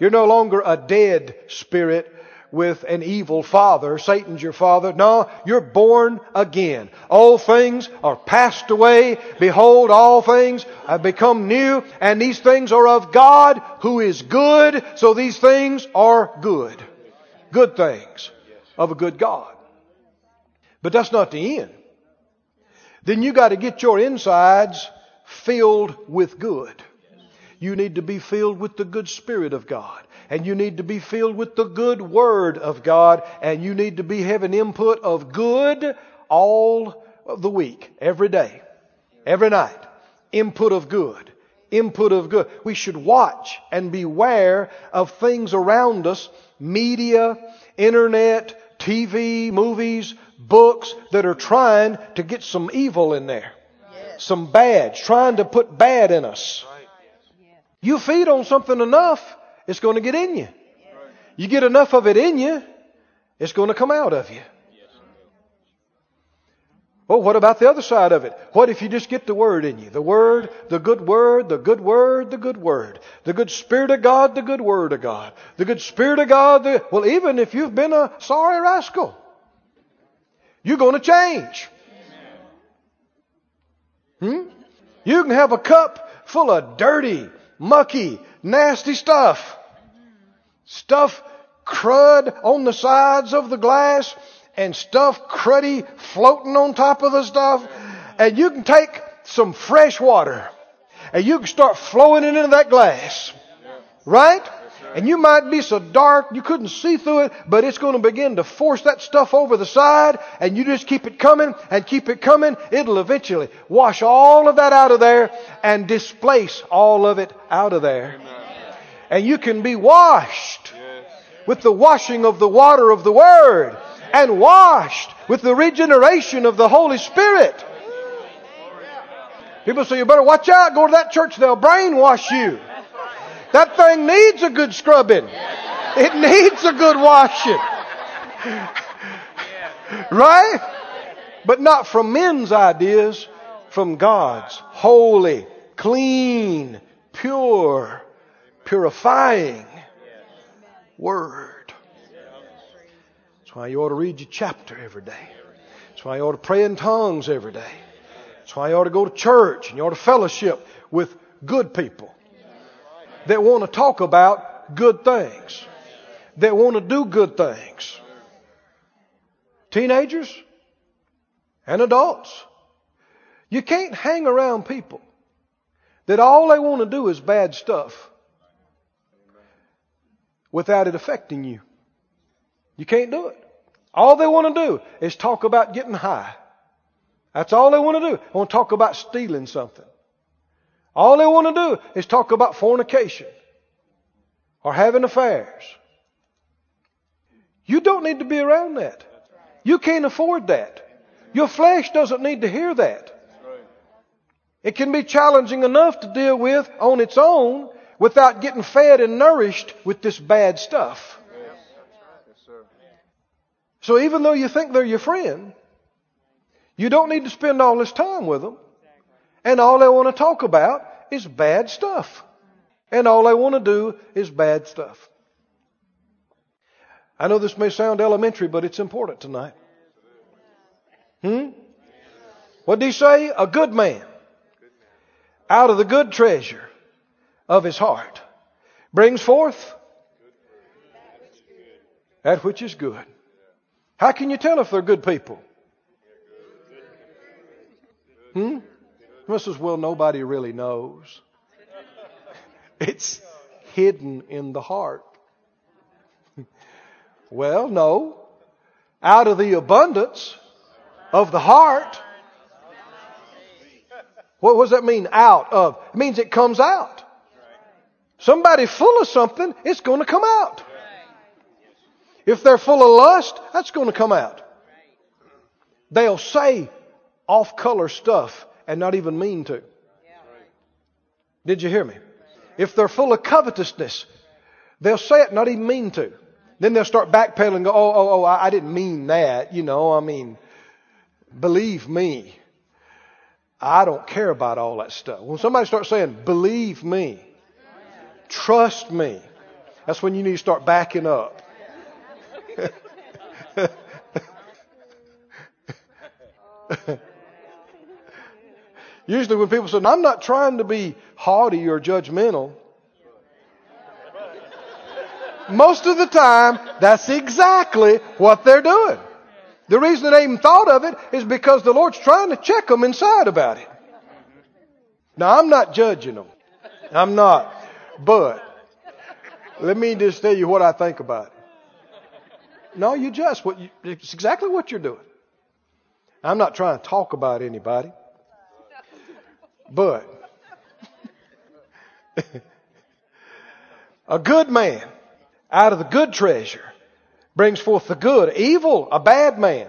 You're no longer a dead spirit with an evil father. Satan's your father. No, you're born again. All things are passed away. Behold, all things have become new. And these things are of God who is good. So these things are good. Good things of a good God. But that's not the end. Then you got to get your insides filled with good. You need to be filled with the good Spirit of God. And you need to be filled with the good Word of God, and you need to be having input of good all of the week, every day, every night. Input of good. Input of good. We should watch and beware of things around us, media, internet, TV, movies, books that are trying to get some evil in there. Some bad, trying to put bad in us. You feed on something enough, it's going to get in you. You get enough of it in you, it's going to come out of you. Well, what about the other side of it? What if you just get the Word in you? The Word, the good Word, the good Word, the good Word. The good Spirit of God, the good Word of God. The good Spirit of God, the, well, even if you've been a sorry rascal, you're going to change. Hmm? You can have a cup full of dirty, mucky, nasty stuff. Stuff crud on the sides of the glass and stuff cruddy floating on top of the stuff. And you can take some fresh water and you can start flowing it into that glass. Right? And you might be so dark you couldn't see through it, but it's going to begin to force that stuff over the side and you just keep it coming and keep it coming. It'll eventually wash all of that out of there and displace all of it out of there. And you can be washed with the washing of the water of the Word and washed with the regeneration of the Holy Spirit. People say, you better watch out, go to that church, they'll brainwash you. That thing needs a good scrubbing. It needs a good washing. Right? But not from men's ideas, from God's holy, clean, pure, purifying Word. That's why you ought to read your chapter every day. That's why you ought to pray in tongues every day. That's why you ought to go to church and you ought to fellowship with good people that want to talk about good things, that want to do good things. Teenagers and adults. You can't hang around people that all they want to do is bad stuff without it affecting you. You can't do it. All they want to do is talk about getting high. That's all they want to do. They want to talk about stealing something. All they want to do is talk about fornication or having affairs. You don't need to be around that. You can't afford that. Your flesh doesn't need to hear that. It can be challenging enough to deal with on its own without getting fed and nourished with this bad stuff. So even though you think they're your friend, you don't need to spend all this time with them. And all they want to talk about is bad stuff. And all they want to do is bad stuff. I know this may sound elementary, but it's important tonight. Hmm? What did he say? A good man. Out of the good treasure of his heart brings forth that which is good. How can you tell if they're good people? Hmm? Mrs. Well, nobody really knows. It's hidden in the heart. well, no. Out of the abundance of the heart. What does that mean, out of? It means it comes out. Somebody full of something, it's going to come out. If they're full of lust, that's going to come out. They'll say off color stuff and not even mean to. Did you hear me? If they're full of covetousness, they'll say it, not even mean to. Then they'll start backpedaling and go, oh, oh, oh, I didn't mean that. You know, I mean, believe me. I don't care about all that stuff. When somebody starts saying, believe me, trust me, that's when you need to start backing up. Usually when people say, I'm not trying to be haughty or judgmental, most of the time, that's exactly what they're doing. The reason they even thought of it is because the Lord's trying to check them inside about it. Now, I'm not judging them. I'm not. But Let me just tell you what I think about it. No, you just what you, it's exactly what you're doing. I'm not trying to talk about anybody, but a good man out of the good treasure brings forth the good. Evil, a bad man,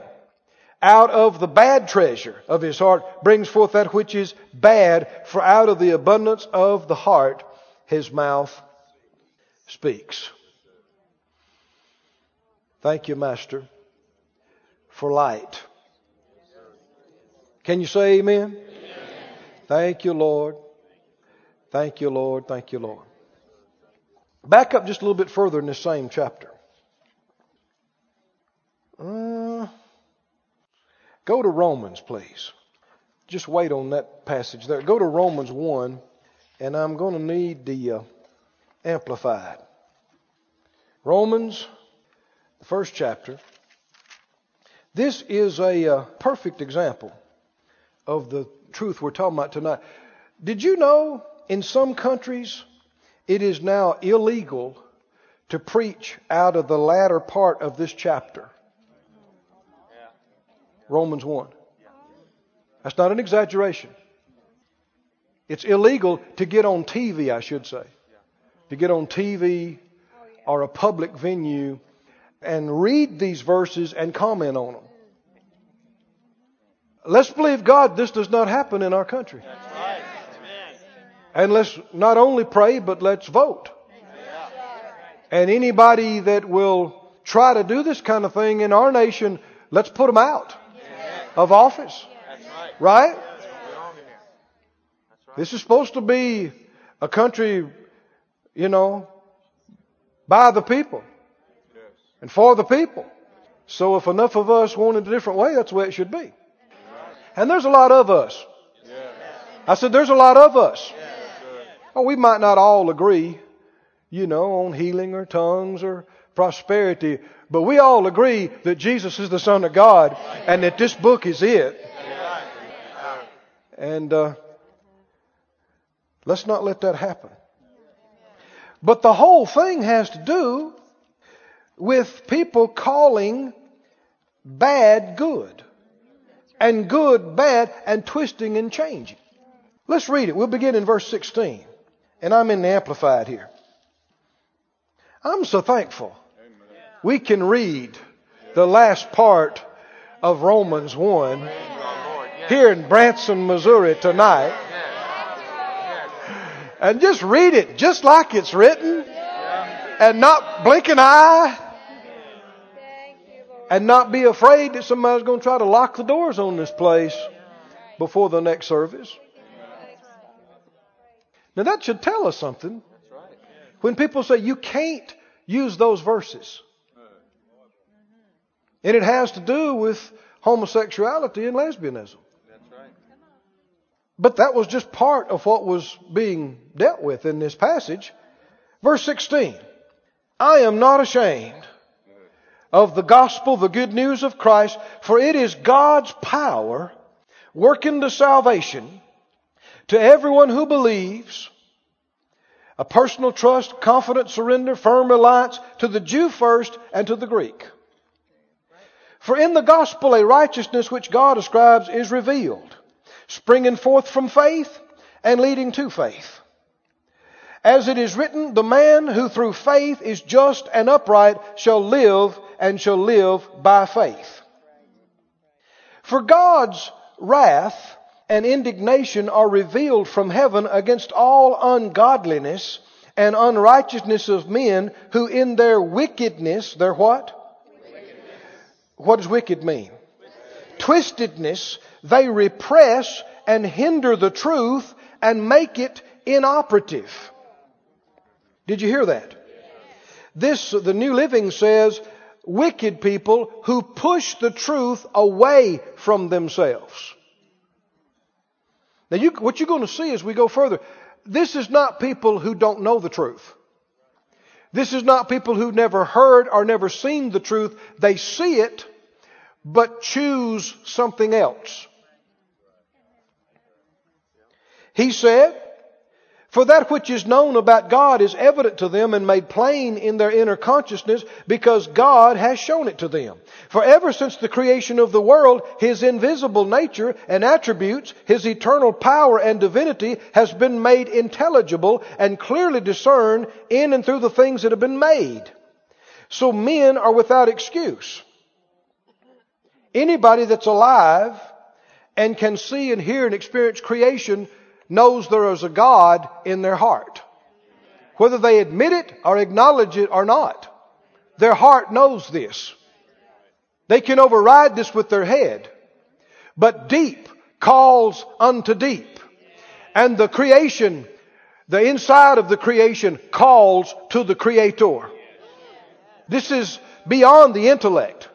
out of the bad treasure of his heart brings forth that which is bad, for out of the abundance of the heart his mouth speaks. Thank you, Master, for light. Can you say amen? amen? Thank you, Lord. Thank you, Lord. Thank you, Lord. Back up just a little bit further in this same chapter. Uh, go to Romans, please. Just wait on that passage there. Go to Romans 1, and I'm going to need the uh, Amplified. Romans, the first chapter. This is a uh, perfect example of the truth we're talking about tonight. Did you know in some countries it is now illegal to preach out of the latter part of this chapter? Romans 1. That's not an exaggeration. It's illegal to get on TV, I should say. To get on TV or a public venue and read these verses and comment on them. Let's believe God this does not happen in our country. And let's not only pray, but let's vote. And anybody that will try to do this kind of thing in our nation, let's put them out of office. Right? This is supposed to be a country, you know, by the people and for the people. So if enough of us want it a different way, that's the way it should be. And there's a lot of us. I said, there's a lot of us. Oh, we might not all agree, you know, on healing or tongues or prosperity, but we all agree that Jesus is the Son of God and that this book is it. And uh, let's not let that happen. But the whole thing has to do with people calling bad good and good bad and twisting and changing. Let's read it. We'll begin in verse 16. And I'm in the Amplified here. I'm so thankful we can read the last part of Romans 1 here in Branson, Missouri tonight. And just read it just like it's written and not blink an eye and not be afraid that somebody's going to try to lock the doors on this place before the next service. Now that should tell us something. When people say you can't use those verses. And it has to do with homosexuality and lesbianism. But that was just part of what was being dealt with in this passage. Verse 16. I am not ashamed of the gospel, the good news of Christ, for it is God's power working to salvation to everyone who believes, a personal trust, confident surrender, firm reliance to the Jew first and to the Greek. For in the gospel a righteousness which God ascribes is revealed, springing forth from faith and leading to faith. As it is written, the man who through faith is just and upright shall live and shall live by faith. For God's wrath and indignation are revealed from heaven against all ungodliness and unrighteousness of men who in their wickedness, their what? Wickedness. What does wicked mean? Twistedness, they repress and hinder the truth and make it inoperative. Did you hear that? This, the New Living says, wicked people who push the truth away from themselves. Now, you, what you're going to see as we go further, this is not people who don't know the truth. This is not people who never heard or never seen the truth. They see it, but choose something else. He said, For that which is known about God is evident to them and made plain in their inner consciousness because God has shown it to them. For ever since the creation of the world, His invisible nature and attributes, His eternal power and divinity has been made intelligible and clearly discerned in and through the things that have been made. So men are without excuse. Anybody that's alive and can see and hear and experience creation knows there is a God in their heart. Whether they admit it or acknowledge it or not, their heart knows this. They can override this with their head. But deep calls unto deep. And the creation, the inside of the creation calls to the creator. This is beyond the intellect.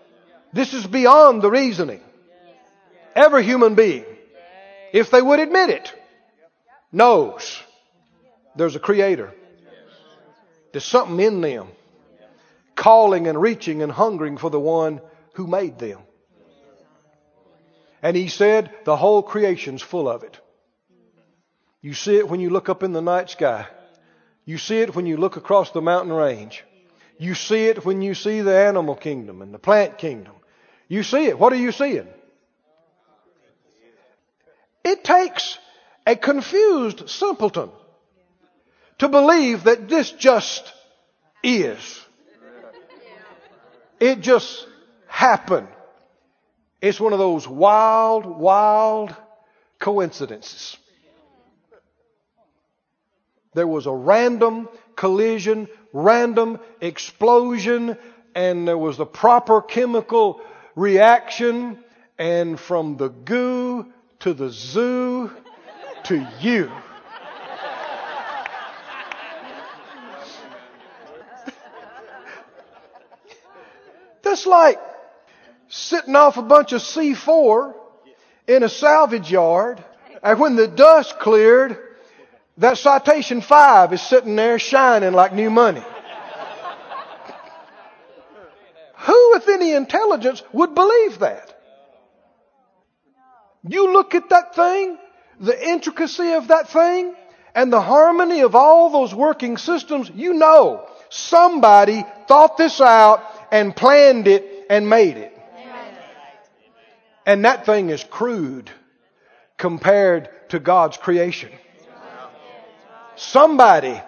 This is beyond the reasoning. Every human being, if they would admit it, knows there's a creator. There's something in them calling and reaching and hungering for the one who made them. And he said the whole creation's full of it. You see it when you look up in the night sky. You see it when you look across the mountain range. You see it when you see the animal kingdom and the plant kingdom. You see it. What are you seeing? It takes a confused simpleton to believe that this just is. It just happened. It's one of those wild, wild coincidences. There was a random collision, random explosion, and there was the proper chemical reaction, and from the goo to the zoo to you. That's like sitting off a bunch of C4 in a salvage yard, and when the dust cleared, that citation five is sitting there shining like new money. Who, with any intelligence, would believe that? You look at that thing, the intricacy of that thing, and the harmony of all those working systems, you know somebody thought this out and planned it and made it. And that thing is crude compared to God's creation. Somebody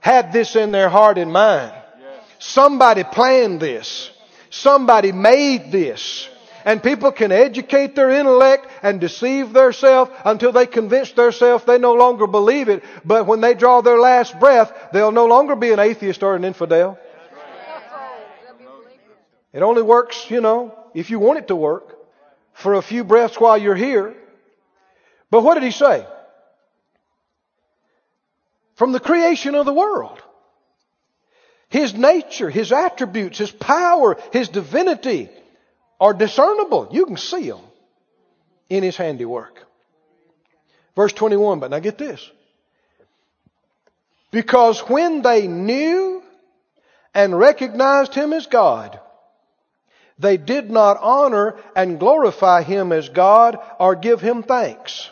had this in their heart and mind. Somebody planned this. Somebody made this. And people can educate their intellect and deceive themselves until they convince themselves they no longer believe it. But when they draw their last breath, they'll no longer be an atheist or an infidel. It only works, you know, if you want it to work for a few breaths while you're here. But what did he say? From the creation of the world. His nature, His attributes, His power, His divinity are discernible. You can see them in His handiwork. Verse 21, but now get this. Because when they knew and recognized Him as God, they did not honor and glorify Him as God or give Him thanks.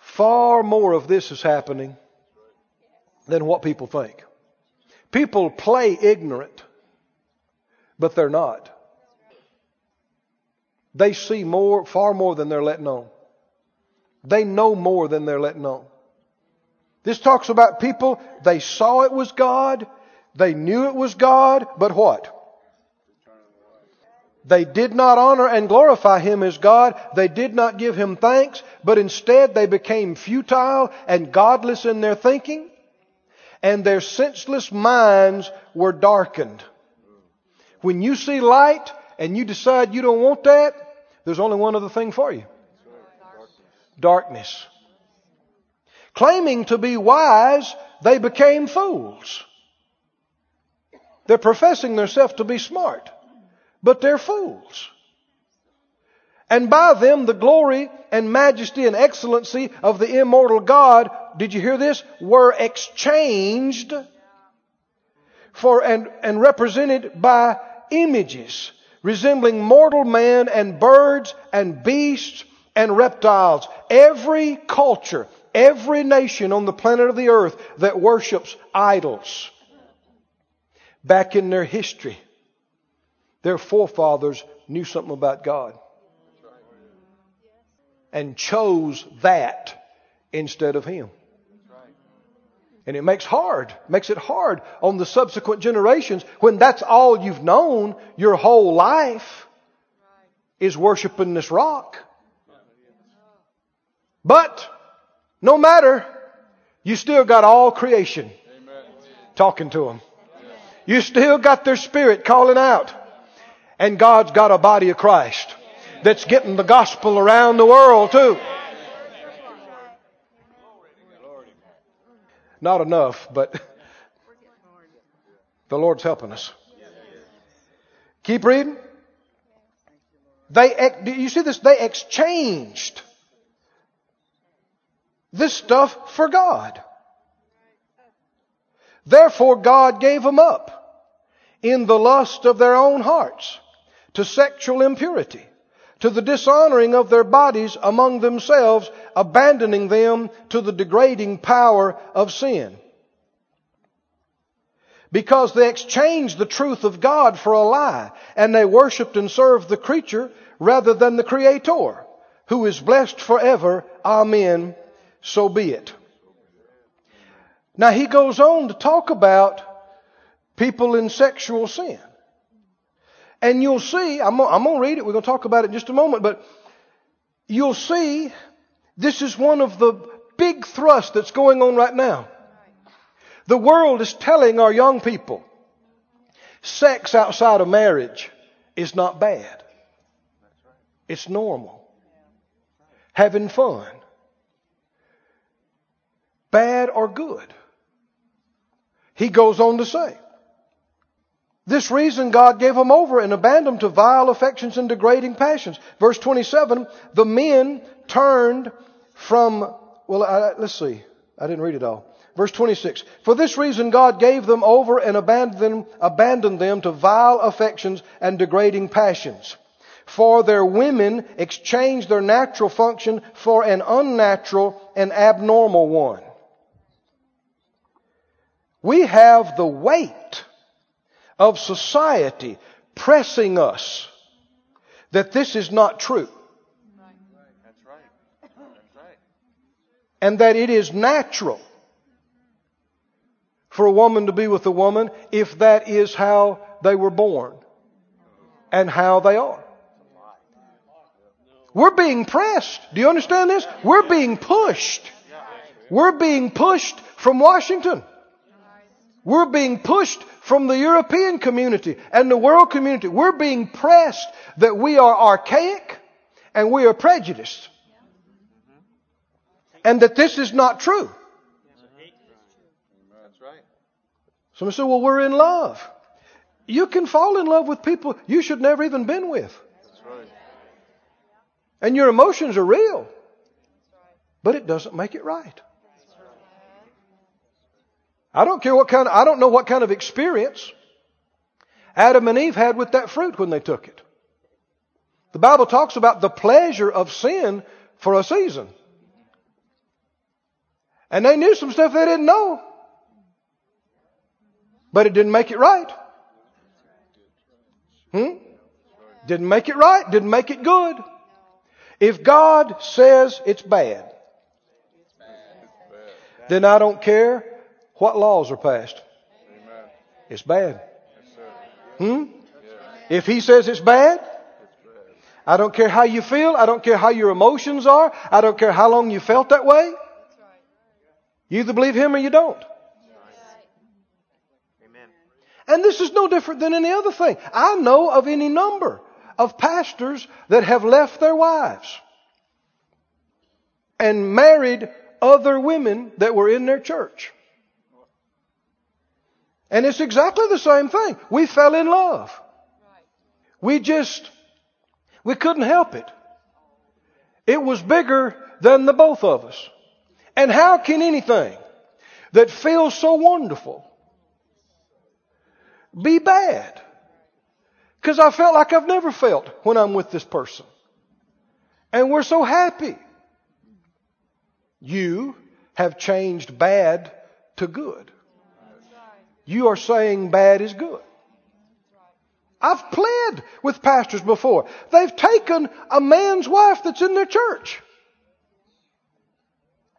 Far more of this is happening than what people think. People play ignorant, but they're not. They see more, far more than they're letting on. They know more than they're letting on. This talks about people, they saw it was God, they knew it was God, but what? They did not honor and glorify Him as God. They did not give Him thanks, but instead they became futile and godless in their thinking and their senseless minds were darkened. When you see light and you decide you don't want that, there's only one other thing for you. Darkness. Claiming to be wise, they became fools. They're professing themselves to be smart, but they're fools. And by them the glory and majesty and excellency of the immortal God, did you hear this? Were exchanged for and, and represented by images resembling mortal man and birds and beasts and reptiles. Every culture, every nation on the planet of the earth that worships idols. Back in their history, their forefathers knew something about God and chose that instead of Him. And it makes hard, makes it hard on the subsequent generations when that's all you've known your whole life is worshiping this rock. But no matter, you still got all creation talking to them. You still got their spirit calling out. And God's got a body of Christ that's getting the gospel around the world too. Not enough, but the Lord's helping us. Keep reading. They, you see this? They exchanged this stuff for God. Therefore God gave them up in the lust of their own hearts to sexual impurity to the dishonoring of their bodies among themselves, abandoning them to the degrading power of sin. Because they exchanged the truth of God for a lie, and they worshipped and served the creature rather than the Creator, who is blessed forever. Amen. So be it. Now he goes on to talk about people in sexual sin. And you'll see, I'm, I'm going to read it, we're going to talk about it in just a moment, but you'll see this is one of the big thrusts that's going on right now. The world is telling our young people sex outside of marriage is not bad. It's normal. Having fun. Bad or good. He goes on to say, this reason God gave them over and abandoned them to vile affections and degrading passions. Verse 27, the men turned from, well, I, let's see. I didn't read it all. Verse 26, for this reason God gave them over and abandoned them, abandoned them to vile affections and degrading passions. For their women exchanged their natural function for an unnatural and abnormal one. We have the weight of society pressing us that this is not true. That's right. That's right. And that it is natural for a woman to be with a woman if that is how they were born and how they are. We're being pressed. Do you understand this? We're being pushed. We're being pushed from Washington. We're being pushed from the European community and the world community. We're being pressed that we are archaic and we are prejudiced. And that this is not true. Somebody said, well, we're in love. You can fall in love with people you should never even been with. Right. And your emotions are real. But it doesn't make it right. I don't care what kind of, I don't know what kind of experience Adam and Eve had with that fruit when they took it. The Bible talks about the pleasure of sin for a season. And they knew some stuff they didn't know. But it didn't make it right. Hmm? Didn't make it right. Didn't make it good. If God says it's bad, then I don't care what laws are passed? Amen. It's bad. Hmm? If he says it's bad, I don't care how you feel. I don't care how your emotions are. I don't care how long you felt that way. You either believe him or you don't. Amen. And this is no different than any other thing. I know of any number of pastors that have left their wives and married other women that were in their church. And it's exactly the same thing. We fell in love. We just, we couldn't help it. It was bigger than the both of us. And how can anything that feels so wonderful be bad? Because I felt like I've never felt when I'm with this person. And we're so happy. You have changed bad to good. You are saying bad is good. I've pled with pastors before. They've taken a man's wife that's in their church.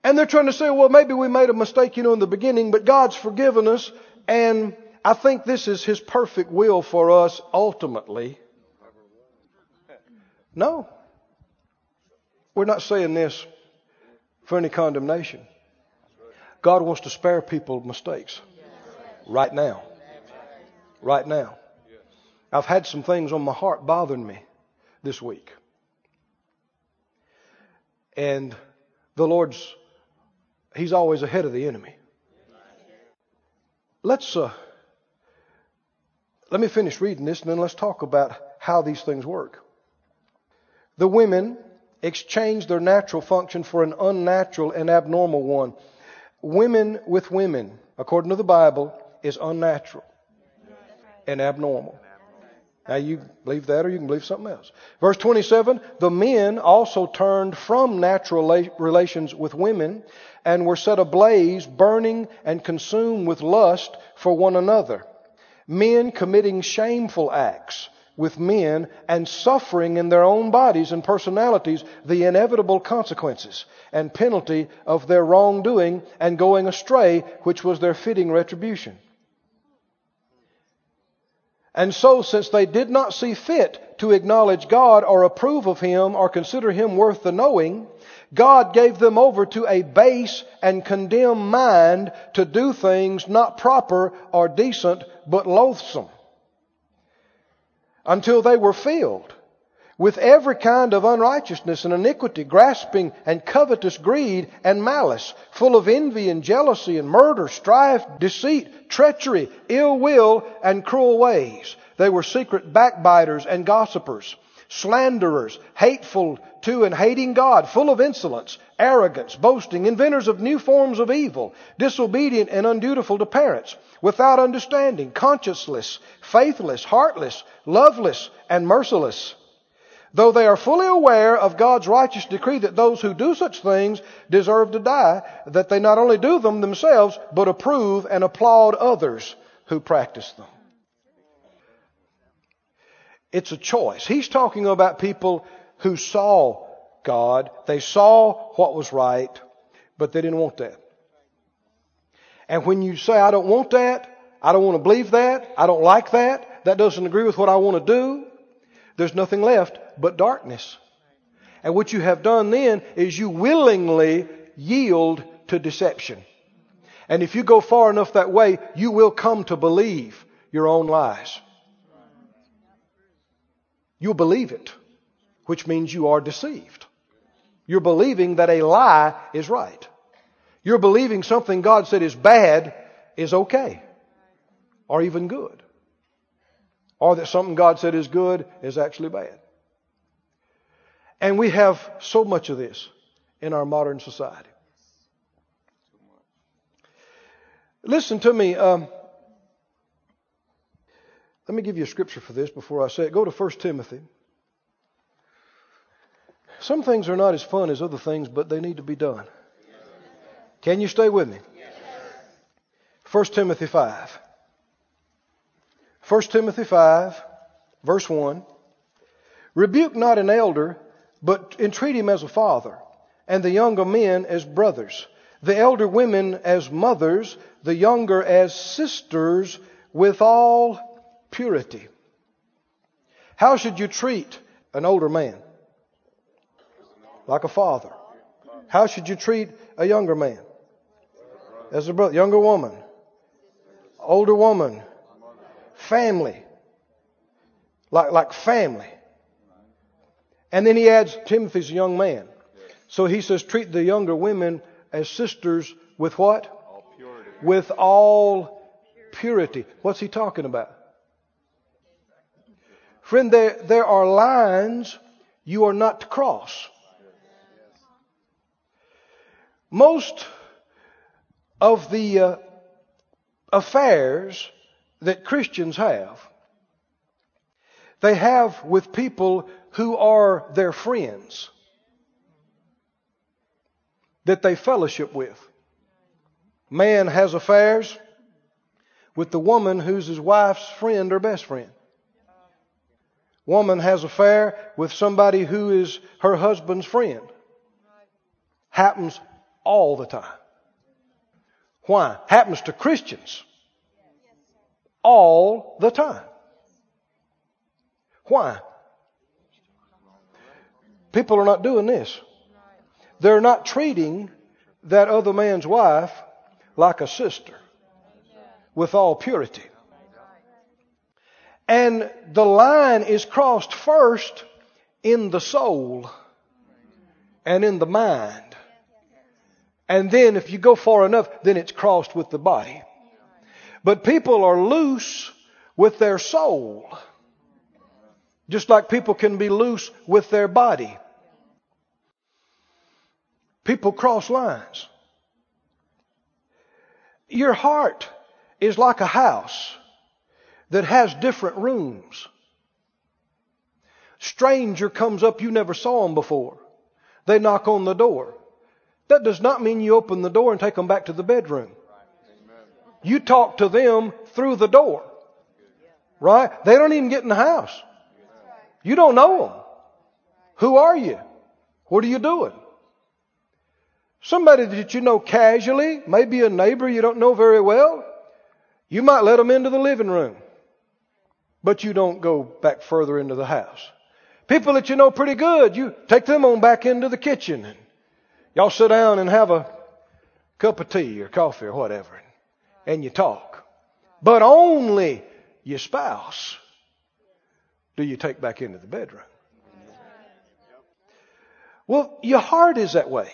And they're trying to say, well, maybe we made a mistake, you know, in the beginning, but God's forgiven us, and I think this is His perfect will for us ultimately. No. We're not saying this for any condemnation. God wants to spare people mistakes right now. Right now. I've had some things on my heart bothering me this week. And the Lord's, He's always ahead of the enemy. Let's, uh, let me finish reading this and then let's talk about how these things work. The women exchanged their natural function for an unnatural and abnormal one. Women with women, according to the Bible, is unnatural and abnormal. Now you believe that or you can believe something else. Verse 27, the men also turned from natural relations with women and were set ablaze, burning and consumed with lust for one another. Men committing shameful acts with men and suffering in their own bodies and personalities the inevitable consequences and penalty of their wrongdoing and going astray, which was their fitting retribution. And so, since they did not see fit to acknowledge God or approve of Him or consider Him worth the knowing, God gave them over to a base and condemned mind to do things not proper or decent, but loathsome until they were filled with every kind of unrighteousness and iniquity, grasping and covetous greed and malice, full of envy and jealousy and murder, strife, deceit, treachery, ill will, and cruel ways. They were secret backbiters and gossipers, slanderers, hateful to and hating God, full of insolence, arrogance, boasting, inventors of new forms of evil, disobedient and undutiful to parents, without understanding, conscienceless, faithless, heartless, loveless, and merciless. Though they are fully aware of God's righteous decree that those who do such things deserve to die, that they not only do them themselves, but approve and applaud others who practice them. It's a choice. He's talking about people who saw God. They saw what was right, but they didn't want that. And when you say, I don't want that, I don't want to believe that, I don't like that, that doesn't agree with what I want to do, there's nothing left but darkness. And what you have done then is you willingly yield to deception. And if you go far enough that way, you will come to believe your own lies. You'll believe it which means you are deceived. You're believing that a lie is right. You're believing something God said is bad is okay or even good. Or that something God said is good is actually bad. And we have so much of this in our modern society. Listen to me. Um, let me give you a scripture for this before I say it. Go to 1 Timothy some things are not as fun as other things, but they need to be done. Can you stay with me? 1 Timothy 5. 1 Timothy 5, verse 1. Rebuke not an elder, but entreat him as a father, and the younger men as brothers, the elder women as mothers, the younger as sisters, with all purity. How should you treat an older man? like a father. How should you treat a younger man? As a brother, younger woman, older woman, family, like like family. And then he adds Timothy's a young man. So he says treat the younger women as sisters with what? All. With all purity. What's he talking about? Friend, there, there are lines you are not to cross. Most of the uh, affairs that Christians have, they have with people who are their friends that they fellowship with. man has affairs with the woman who's his wife's friend or best friend. Woman has affair with somebody who is her husband's friend. Happens all the time. Why? Happens to Christians all the time. Why? People are not doing this. They're not treating that other man's wife like a sister with all purity. And the line is crossed first in the soul and in the mind. And then if you go far enough, then it's crossed with the body. But people are loose with their soul. Just like people can be loose with their body. People cross lines. Your heart is like a house that has different rooms. Stranger comes up, you never saw them before. They knock on the door. That does not mean you open the door and take them back to the bedroom. You talk to them through the door. Right? They don't even get in the house. You don't know them. Who are you? What are you doing? Somebody that you know casually, maybe a neighbor you don't know very well, you might let them into the living room, but you don't go back further into the house. People that you know pretty good, you take them on back into the kitchen and y'all sit down and have a cup of tea or coffee or whatever and you talk. But only your spouse do you take back into the bedroom. Well, your heart is that way.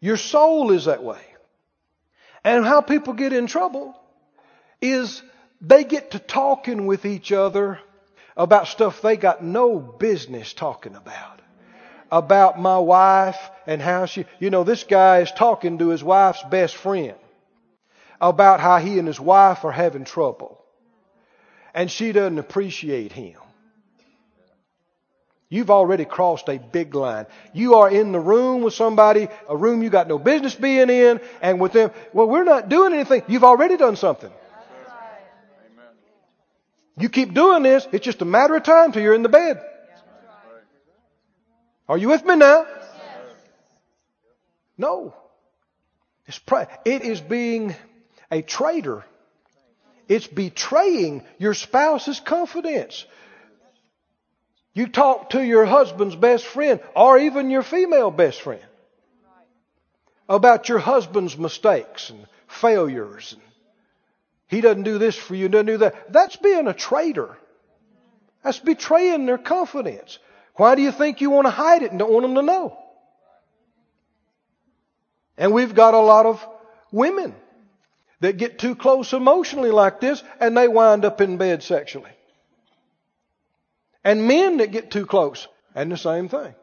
Your soul is that way. And how people get in trouble is they get to talking with each other about stuff they got no business talking about. About my wife and how she, you know, this guy is talking to his wife's best friend about how he and his wife are having trouble. And she doesn't appreciate him. You've already crossed a big line. You are in the room with somebody, a room you got no business being in, and with them, well, we're not doing anything. You've already done something. You keep doing this, it's just a matter of time till you're in the bed. Are you with me now? No. It's it is being a traitor. It's betraying your spouse's confidence. You talk to your husband's best friend or even your female best friend about your husband's mistakes and failures. And he doesn't do this for you, doesn't do that. That's being a traitor. That's betraying their confidence. Why do you think you want to hide it and don't want them to know? And we've got a lot of women that get too close emotionally like this and they wind up in bed sexually. And men that get too close, and the same thing.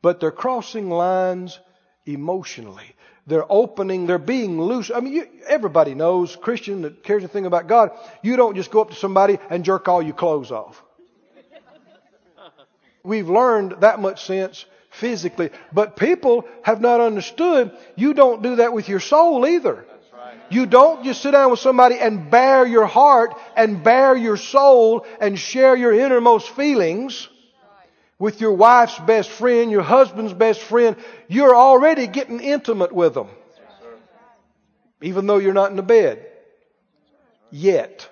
But they're crossing lines emotionally. They're opening, they're being loose. I mean, you, everybody knows, Christian that cares anything about God, you don't just go up to somebody and jerk all your clothes off. We've learned that much sense physically. But people have not understood you don't do that with your soul either. You don't just sit down with somebody and bare your heart and bare your soul and share your innermost feelings with your wife's best friend, your husband's best friend. You're already getting intimate with them. Even though you're not in the bed. Yet.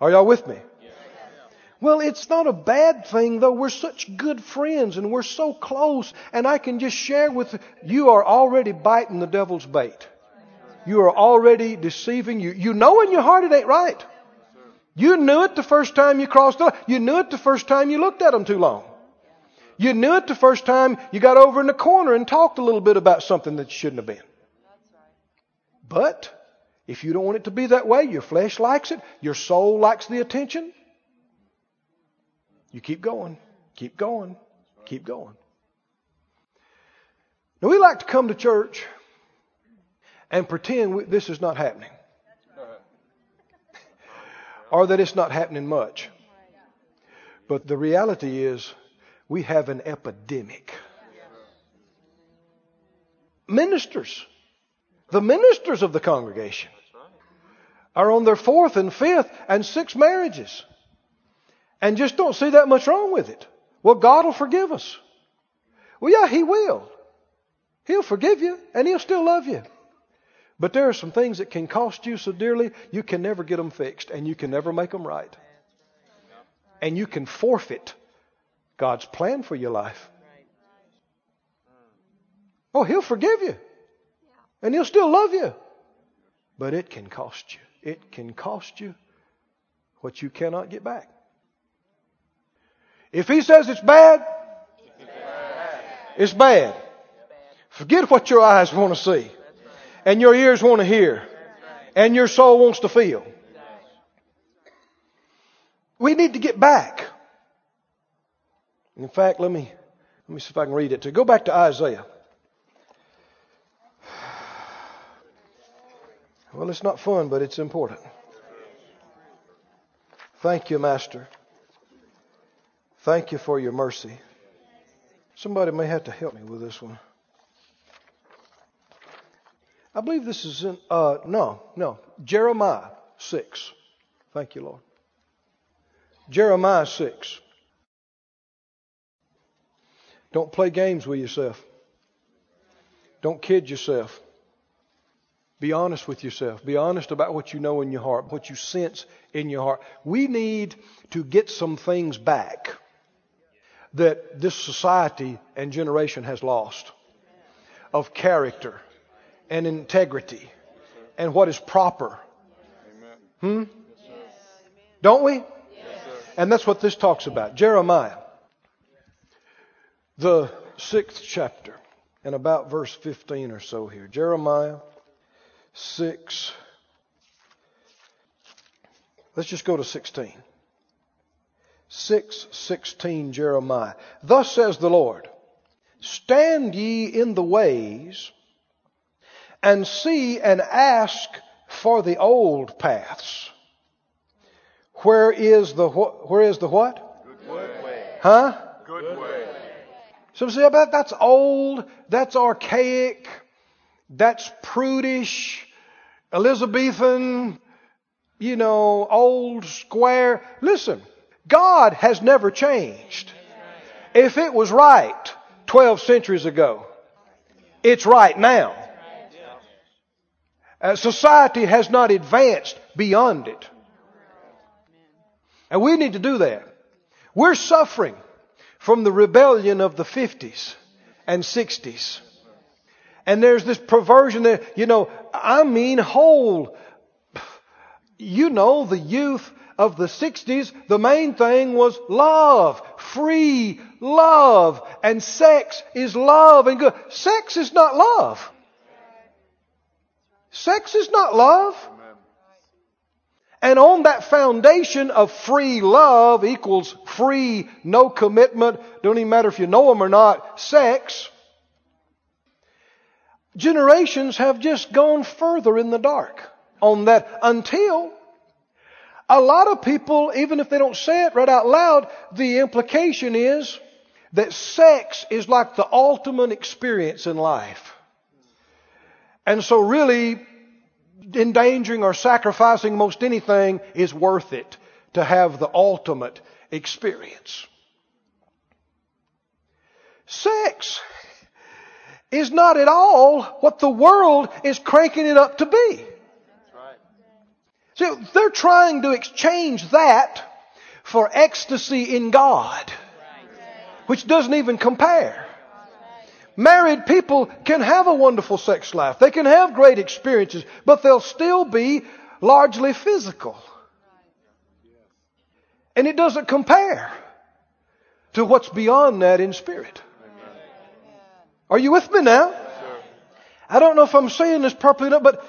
Are y'all with me? Well, it's not a bad thing though. We're such good friends and we're so close and I can just share with you you are already biting the devil's bait. You are already deceiving you. You know in your heart it ain't right. You knew it the first time you crossed the line. You knew it the first time you looked at them too long. You knew it the first time you got over in the corner and talked a little bit about something that shouldn't have been. But if you don't want it to be that way, your flesh likes it, your soul likes the attention, you keep going, keep going, keep going. Now, we like to come to church and pretend we, this is not happening. or that it's not happening much. But the reality is, we have an epidemic. ministers, the ministers of the congregation, are on their fourth and fifth and sixth marriages and just don't see that much wrong with it. Well, God will forgive us. Well, yeah, He will. He'll forgive you and He'll still love you. But there are some things that can cost you so dearly, you can never get them fixed and you can never make them right. And you can forfeit God's plan for your life. Oh, He'll forgive you. And He'll still love you. But it can cost you. It can cost you what you cannot get back. If He says it's bad, it's bad. Forget what your eyes want to see and your ears want to hear and your soul wants to feel. We need to get back. In fact, let me let me see if I can read it to Go back to Isaiah. Well, it's not fun, but it's important. Thank you, Master. Thank you for your mercy. Somebody may have to help me with this one. I believe this is in, uh, no, no, Jeremiah 6. Thank you, Lord. Jeremiah 6. Don't play games with yourself. Don't kid yourself. Be honest with yourself. Be honest about what you know in your heart, what you sense in your heart. We need to get some things back that this society and generation has lost of character and integrity and what is proper. Hmm? Don't we? And that's what this talks about. Jeremiah, the sixth chapter, and about verse 15 or so here. Jeremiah 6. Let's just go to 16. 6 16 Jeremiah. Thus says the Lord, Stand ye in the ways and see and ask for the old paths. Where is the where is the what? Good way. Huh? Good way. So see about that's old, that's archaic, that's prudish, Elizabethan, you know, old square. Listen, God has never changed. If it was right 12 centuries ago, it's right now. Uh, society has not advanced beyond it. And we need to do that. We're suffering from the rebellion of the 50s and 60s. And there's this perversion that, you know, I mean whole. You know, the youth of the 60s, the main thing was love, free love, and sex is love and good. Sex is not love. Sex is not love. And on that foundation of free love equals free, no commitment, don't even matter if you know them or not, sex, generations have just gone further in the dark on that until a lot of people, even if they don't say it right out loud, the implication is that sex is like the ultimate experience in life. And so really, endangering or sacrificing most anything is worth it to have the ultimate experience. Sex is not at all what the world is cranking it up to be. So they're trying to exchange that for ecstasy in God, which doesn't even compare. Married people can have a wonderful sex life. They can have great experiences, but they'll still be largely physical. And it doesn't compare to what's beyond that in spirit. Are you with me now? I don't know if I'm saying this properly enough, but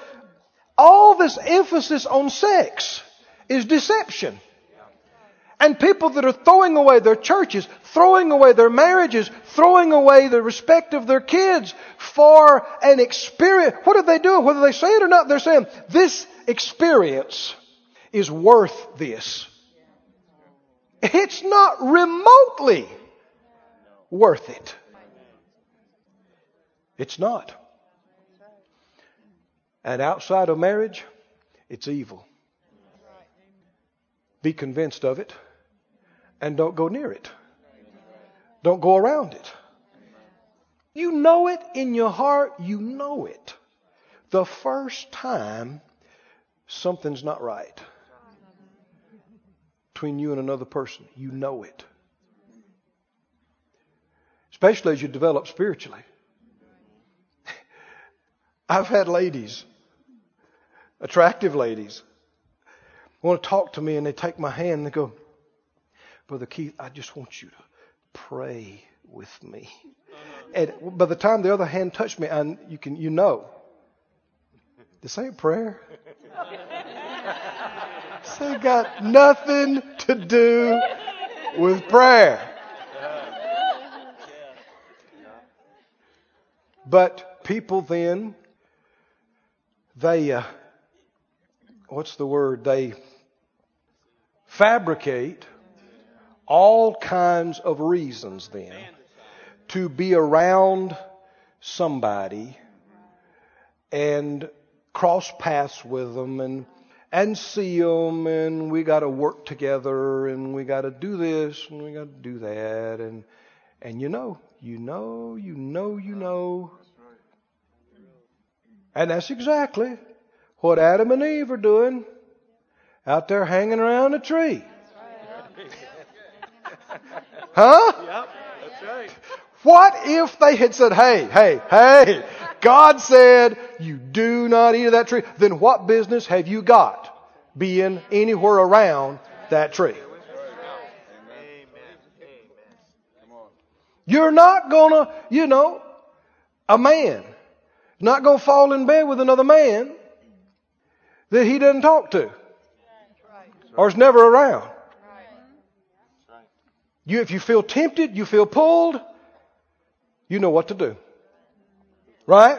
all this emphasis on sex is deception. And people that are throwing away their churches, throwing away their marriages, throwing away the respect of their kids for an experience. What are they doing? Whether they say it or not, they're saying, this experience is worth this. It's not remotely worth it. It's not. And outside of marriage, it's evil. Be convinced of it and don't go near it. Don't go around it. You know it in your heart, you know it. The first time something's not right between you and another person, you know it. Especially as you develop spiritually. I've had ladies, attractive ladies, want to talk to me and they take my hand and they go, Brother Keith, I just want you to pray with me. And by the time the other hand touched me, and you can you know. This ain't prayer. This ain't got nothing to do with prayer. But people then, they, uh, what's the word? They fabricate all kinds of reasons then to be around somebody and cross paths with them and and see them and we got to work together and we got to do this and we got to do that and and you know you know you know you know and that's exactly what Adam and Eve are doing out there hanging around a tree huh Yep. What if they had said, hey, hey, hey, God said you do not eat of that tree? Then what business have you got being anywhere around that tree? You're not gonna, you know, a man not gonna fall in bed with another man that he doesn't talk to or is never around. You, if you feel tempted, you feel pulled, you know what to do. Right?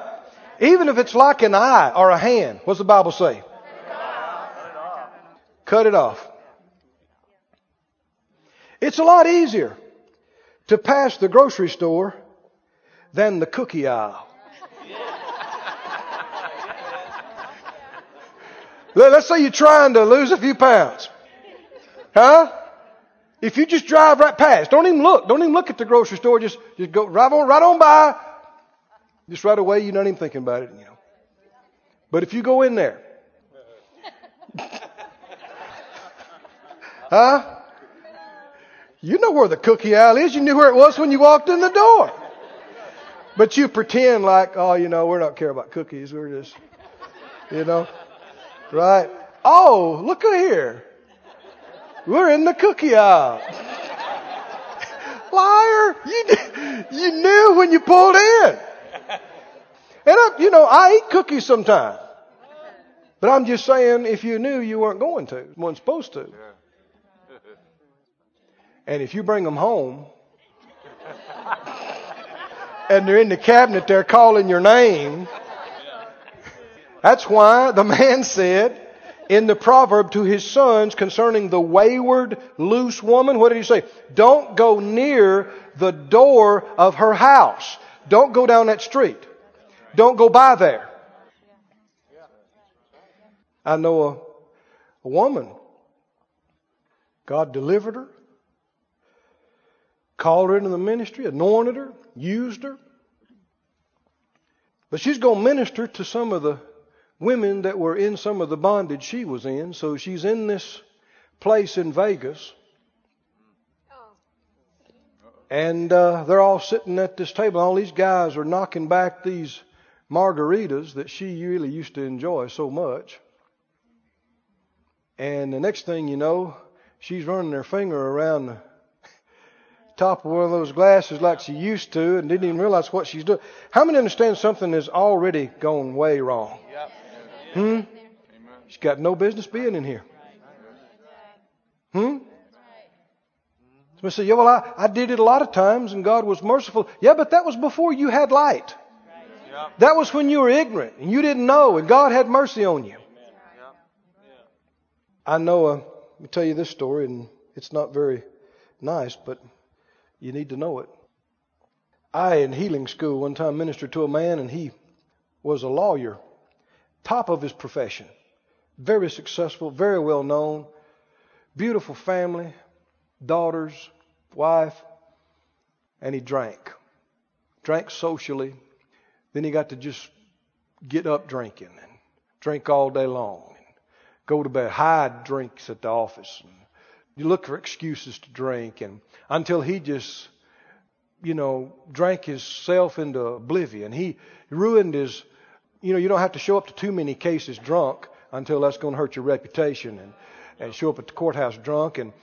Even if it's like an eye or a hand, what's the Bible say? Cut it off. It's a lot easier to pass the grocery store than the cookie aisle. Let's say you're trying to lose a few pounds. Huh? If you just drive right past, don't even look, don't even look at the grocery store, just, just go right on, right on by. Just right away, you're not even thinking about it, you know. But if you go in there, huh? You know where the cookie aisle is. You knew where it was when you walked in the door. But you pretend like, oh, you know, we're not care about cookies. We're just, you know, right? Oh, look here. We're in the cookie aisle. Liar! You, you knew when you pulled in. And I, you know, I eat cookies sometimes. But I'm just saying, if you knew you weren't going to, weren't supposed to. And if you bring them home, and they're in the cabinet, they're calling your name. That's why the man said in the proverb to his sons concerning the wayward, loose woman, what did he say? Don't go near the door of her house. Don't go down that street. Don't go by there. I know a, a woman. God delivered her, called her into the ministry, anointed her, used her. But she's going to minister to some of the women that were in some of the bondage she was in. So she's in this place in Vegas. And uh, they're all sitting at this table. All these guys are knocking back these margaritas that she really used to enjoy so much. And the next thing you know, she's running her finger around the top of one of those glasses like she used to and didn't even realize what she's doing. How many understand something has already gone way wrong? Yep. Hmm? She's got no business being in here. Hmm? Somebody say, yeah, well, I, I did it a lot of times and God was merciful. Yeah, but that was before you had light. That was when you were ignorant and you didn't know and God had mercy on you. I know, uh, let me tell you this story and it's not very nice, but you need to know it. I, in healing school, one time ministered to a man and he was a lawyer. Top of his profession, very successful, very well known, beautiful family, daughters, wife, and he drank. Drank socially. Then he got to just get up drinking and drink all day long and go to bed, hide drinks at the office. And you look for excuses to drink and until he just you know, drank himself into oblivion. He ruined his, you know, you don't have to show up to too many cases drunk until that's going to hurt your reputation and, and show up at the courthouse drunk. And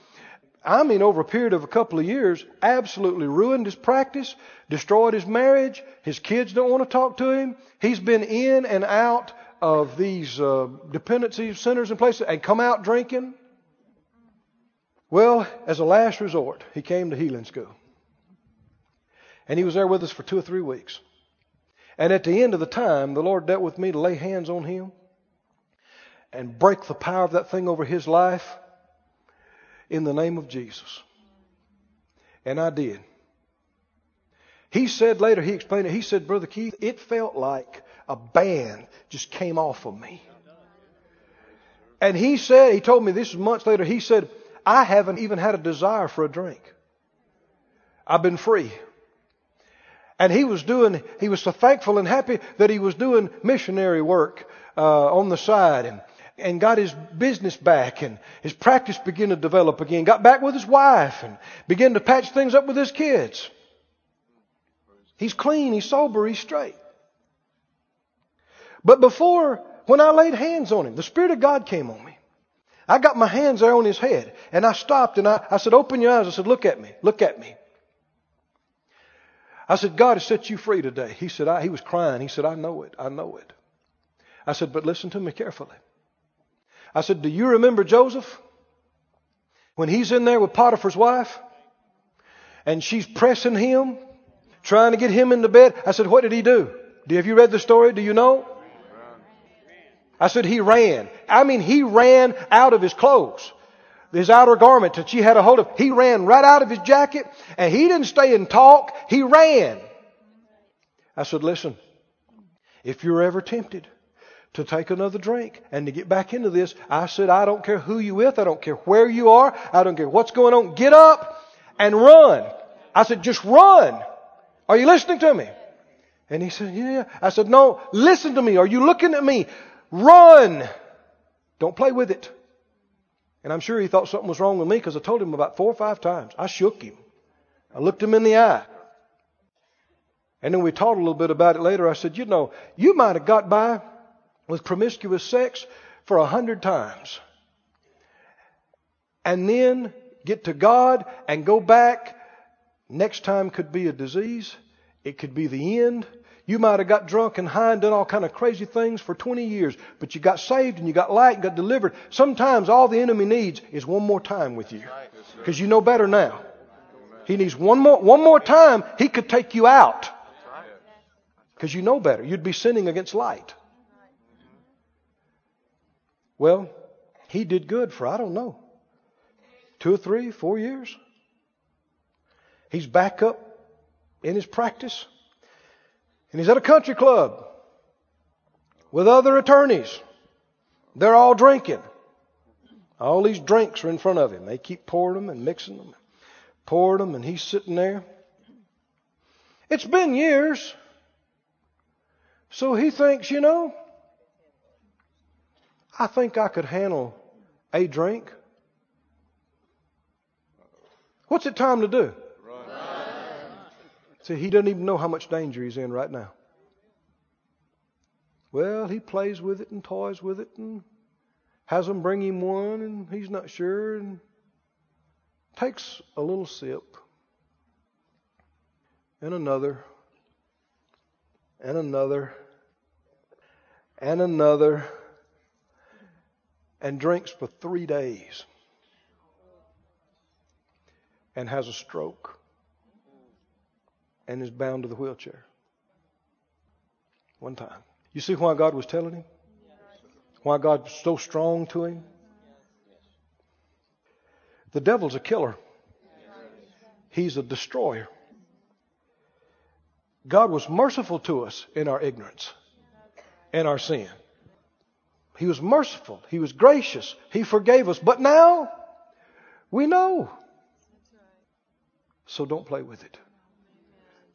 I mean, over a period of a couple of years, absolutely ruined his practice, destroyed his marriage. His kids don't want to talk to him. He's been in and out of these uh, dependency centers and places and come out drinking. Well, as a last resort, he came to healing school. And he was there with us for two or three weeks. And at the end of the time, the Lord dealt with me to lay hands on him and break the power of that thing over his life in the name of Jesus. And I did. He said later, he explained it, he said, Brother Keith, it felt like a band just came off of me. And he said, he told me this months later, he said, I haven't even had a desire for a drink. I've been free. And he was doing, he was so thankful and happy that he was doing missionary work uh, on the side and, and got his business back and his practice began to develop again. Got back with his wife and began to patch things up with his kids. He's clean, he's sober, he's straight. But before, when I laid hands on him, the Spirit of God came on me. I got my hands there on his head and I stopped and I, I said, open your eyes. I said, look at me, look at me. I said, God has set you free today. He said, I, he was crying. He said, I know it. I know it. I said, but listen to me carefully. I said, do you remember Joseph? When he's in there with Potiphar's wife and she's pressing him, trying to get him into bed. I said, what did he do? Have you read the story? Do you know? I said, he ran. I mean, he ran out of his clothes his outer garment that she had a hold of. He ran right out of his jacket and he didn't stay and talk. He ran. I said, listen, if you're ever tempted to take another drink and to get back into this, I said, I don't care who you with. I don't care where you are. I don't care what's going on. Get up and run. I said, just run. Are you listening to me? And he said, yeah. I said, no, listen to me. Are you looking at me? Run. Don't play with it. And I'm sure he thought something was wrong with me because I told him about four or five times. I shook him. I looked him in the eye. And then we talked a little bit about it later. I said, you know, you might have got by with promiscuous sex for a hundred times. And then get to God and go back. Next time could be a disease. It could be the end. You might have got drunk and high and done all kind of crazy things for 20 years, but you got saved and you got light and got delivered. Sometimes all the enemy needs is one more time with you. Because you know better now. He needs one more, one more time, he could take you out. Because you know better. You'd be sinning against light. Well, he did good for, I don't know, two or three, four years. He's back up in his practice. And he's at a country club with other attorneys. They're all drinking. All these drinks are in front of him. They keep pouring them and mixing them, pouring them, and he's sitting there. It's been years. So he thinks, you know, I think I could handle a drink. What's it time to do? See, he doesn't even know how much danger he's in right now. Well, he plays with it and toys with it and has them bring him one and he's not sure and takes a little sip and another and another and another and drinks for three days and has a stroke and is bound to the wheelchair. One time. You see why God was telling him? Why God was so strong to him? The devil's a killer. He's a destroyer. God was merciful to us in our ignorance and our sin. He was merciful. He was gracious. He forgave us. But now, we know. So don't play with it.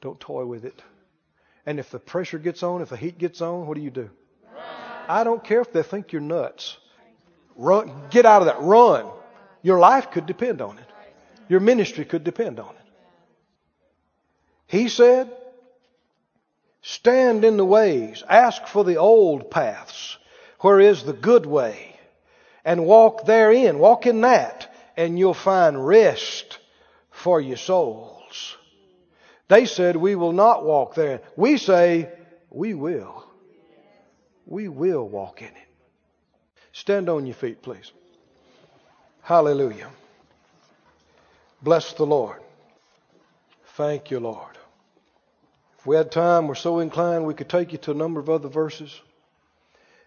Don't toy with it. And if the pressure gets on, if the heat gets on, what do you do? I don't care if they think you're nuts. Run, get out of that. Run. Your life could depend on it. Your ministry could depend on it. He said, stand in the ways, ask for the old paths, where is the good way, and walk therein. Walk in that, and you'll find rest for your souls. They said, we will not walk there. We say, we will. We will walk in it. Stand on your feet, please. Hallelujah. Bless the Lord. Thank you, Lord. If we had time, we're so inclined, we could take you to a number of other verses.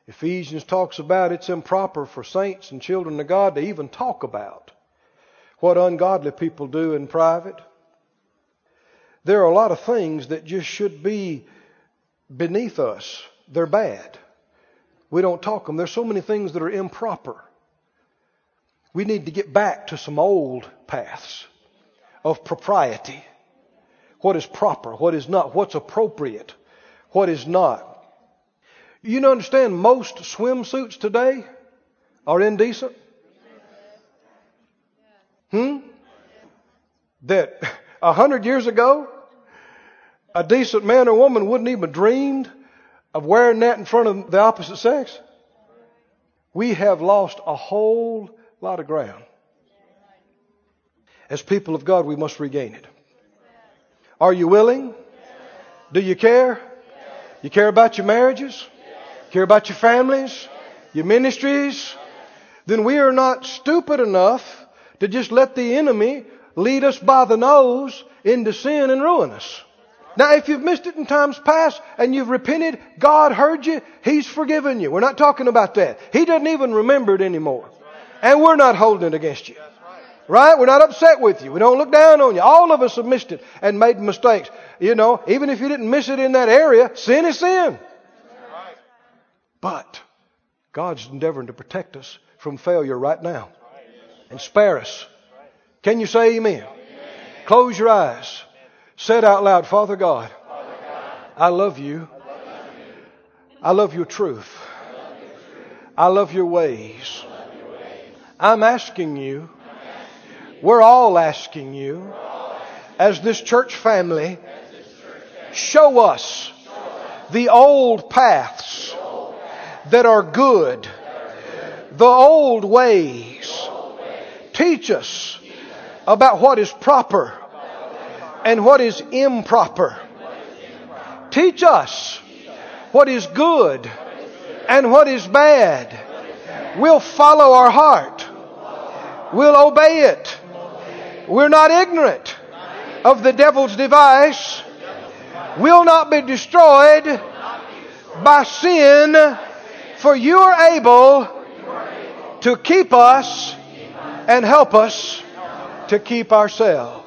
Ephesians talks about it's improper for saints and children of God to even talk about what ungodly people do in private. There are a lot of things that just should be beneath us. They're bad. We don't talk them. There's so many things that are improper. We need to get back to some old paths of propriety. What is proper, what is not, what's appropriate, what is not. You understand most swimsuits today are indecent? Hmm? That a hundred years ago, a decent man or woman wouldn't even dreamed of wearing that in front of the opposite sex. We have lost a whole lot of ground. As people of God, we must regain it. Are you willing? Do you care? You care about your marriages? Care about your families? Your ministries? Then we are not stupid enough to just let the enemy lead us by the nose into sin and ruin us. Now, if you've missed it in times past and you've repented, God heard you. He's forgiven you. We're not talking about that. He doesn't even remember it anymore. And we're not holding it against you. Right? We're not upset with you. We don't look down on you. All of us have missed it and made mistakes. You know, even if you didn't miss it in that area, sin is sin. But God's endeavoring to protect us from failure right now and spare us. Can you say amen? Close your eyes. Said out loud, Father God, I love you. I love your truth. I love your ways. I'm asking you, we're all asking you, as this church family, show us the old paths that are good, the old ways. Teach us about what is proper and what is improper. Teach us what is good and what is bad. We'll follow our heart. We'll obey it. We're not ignorant of the devil's device. We'll not be destroyed by sin, for you are able to keep us and help us to keep ourselves.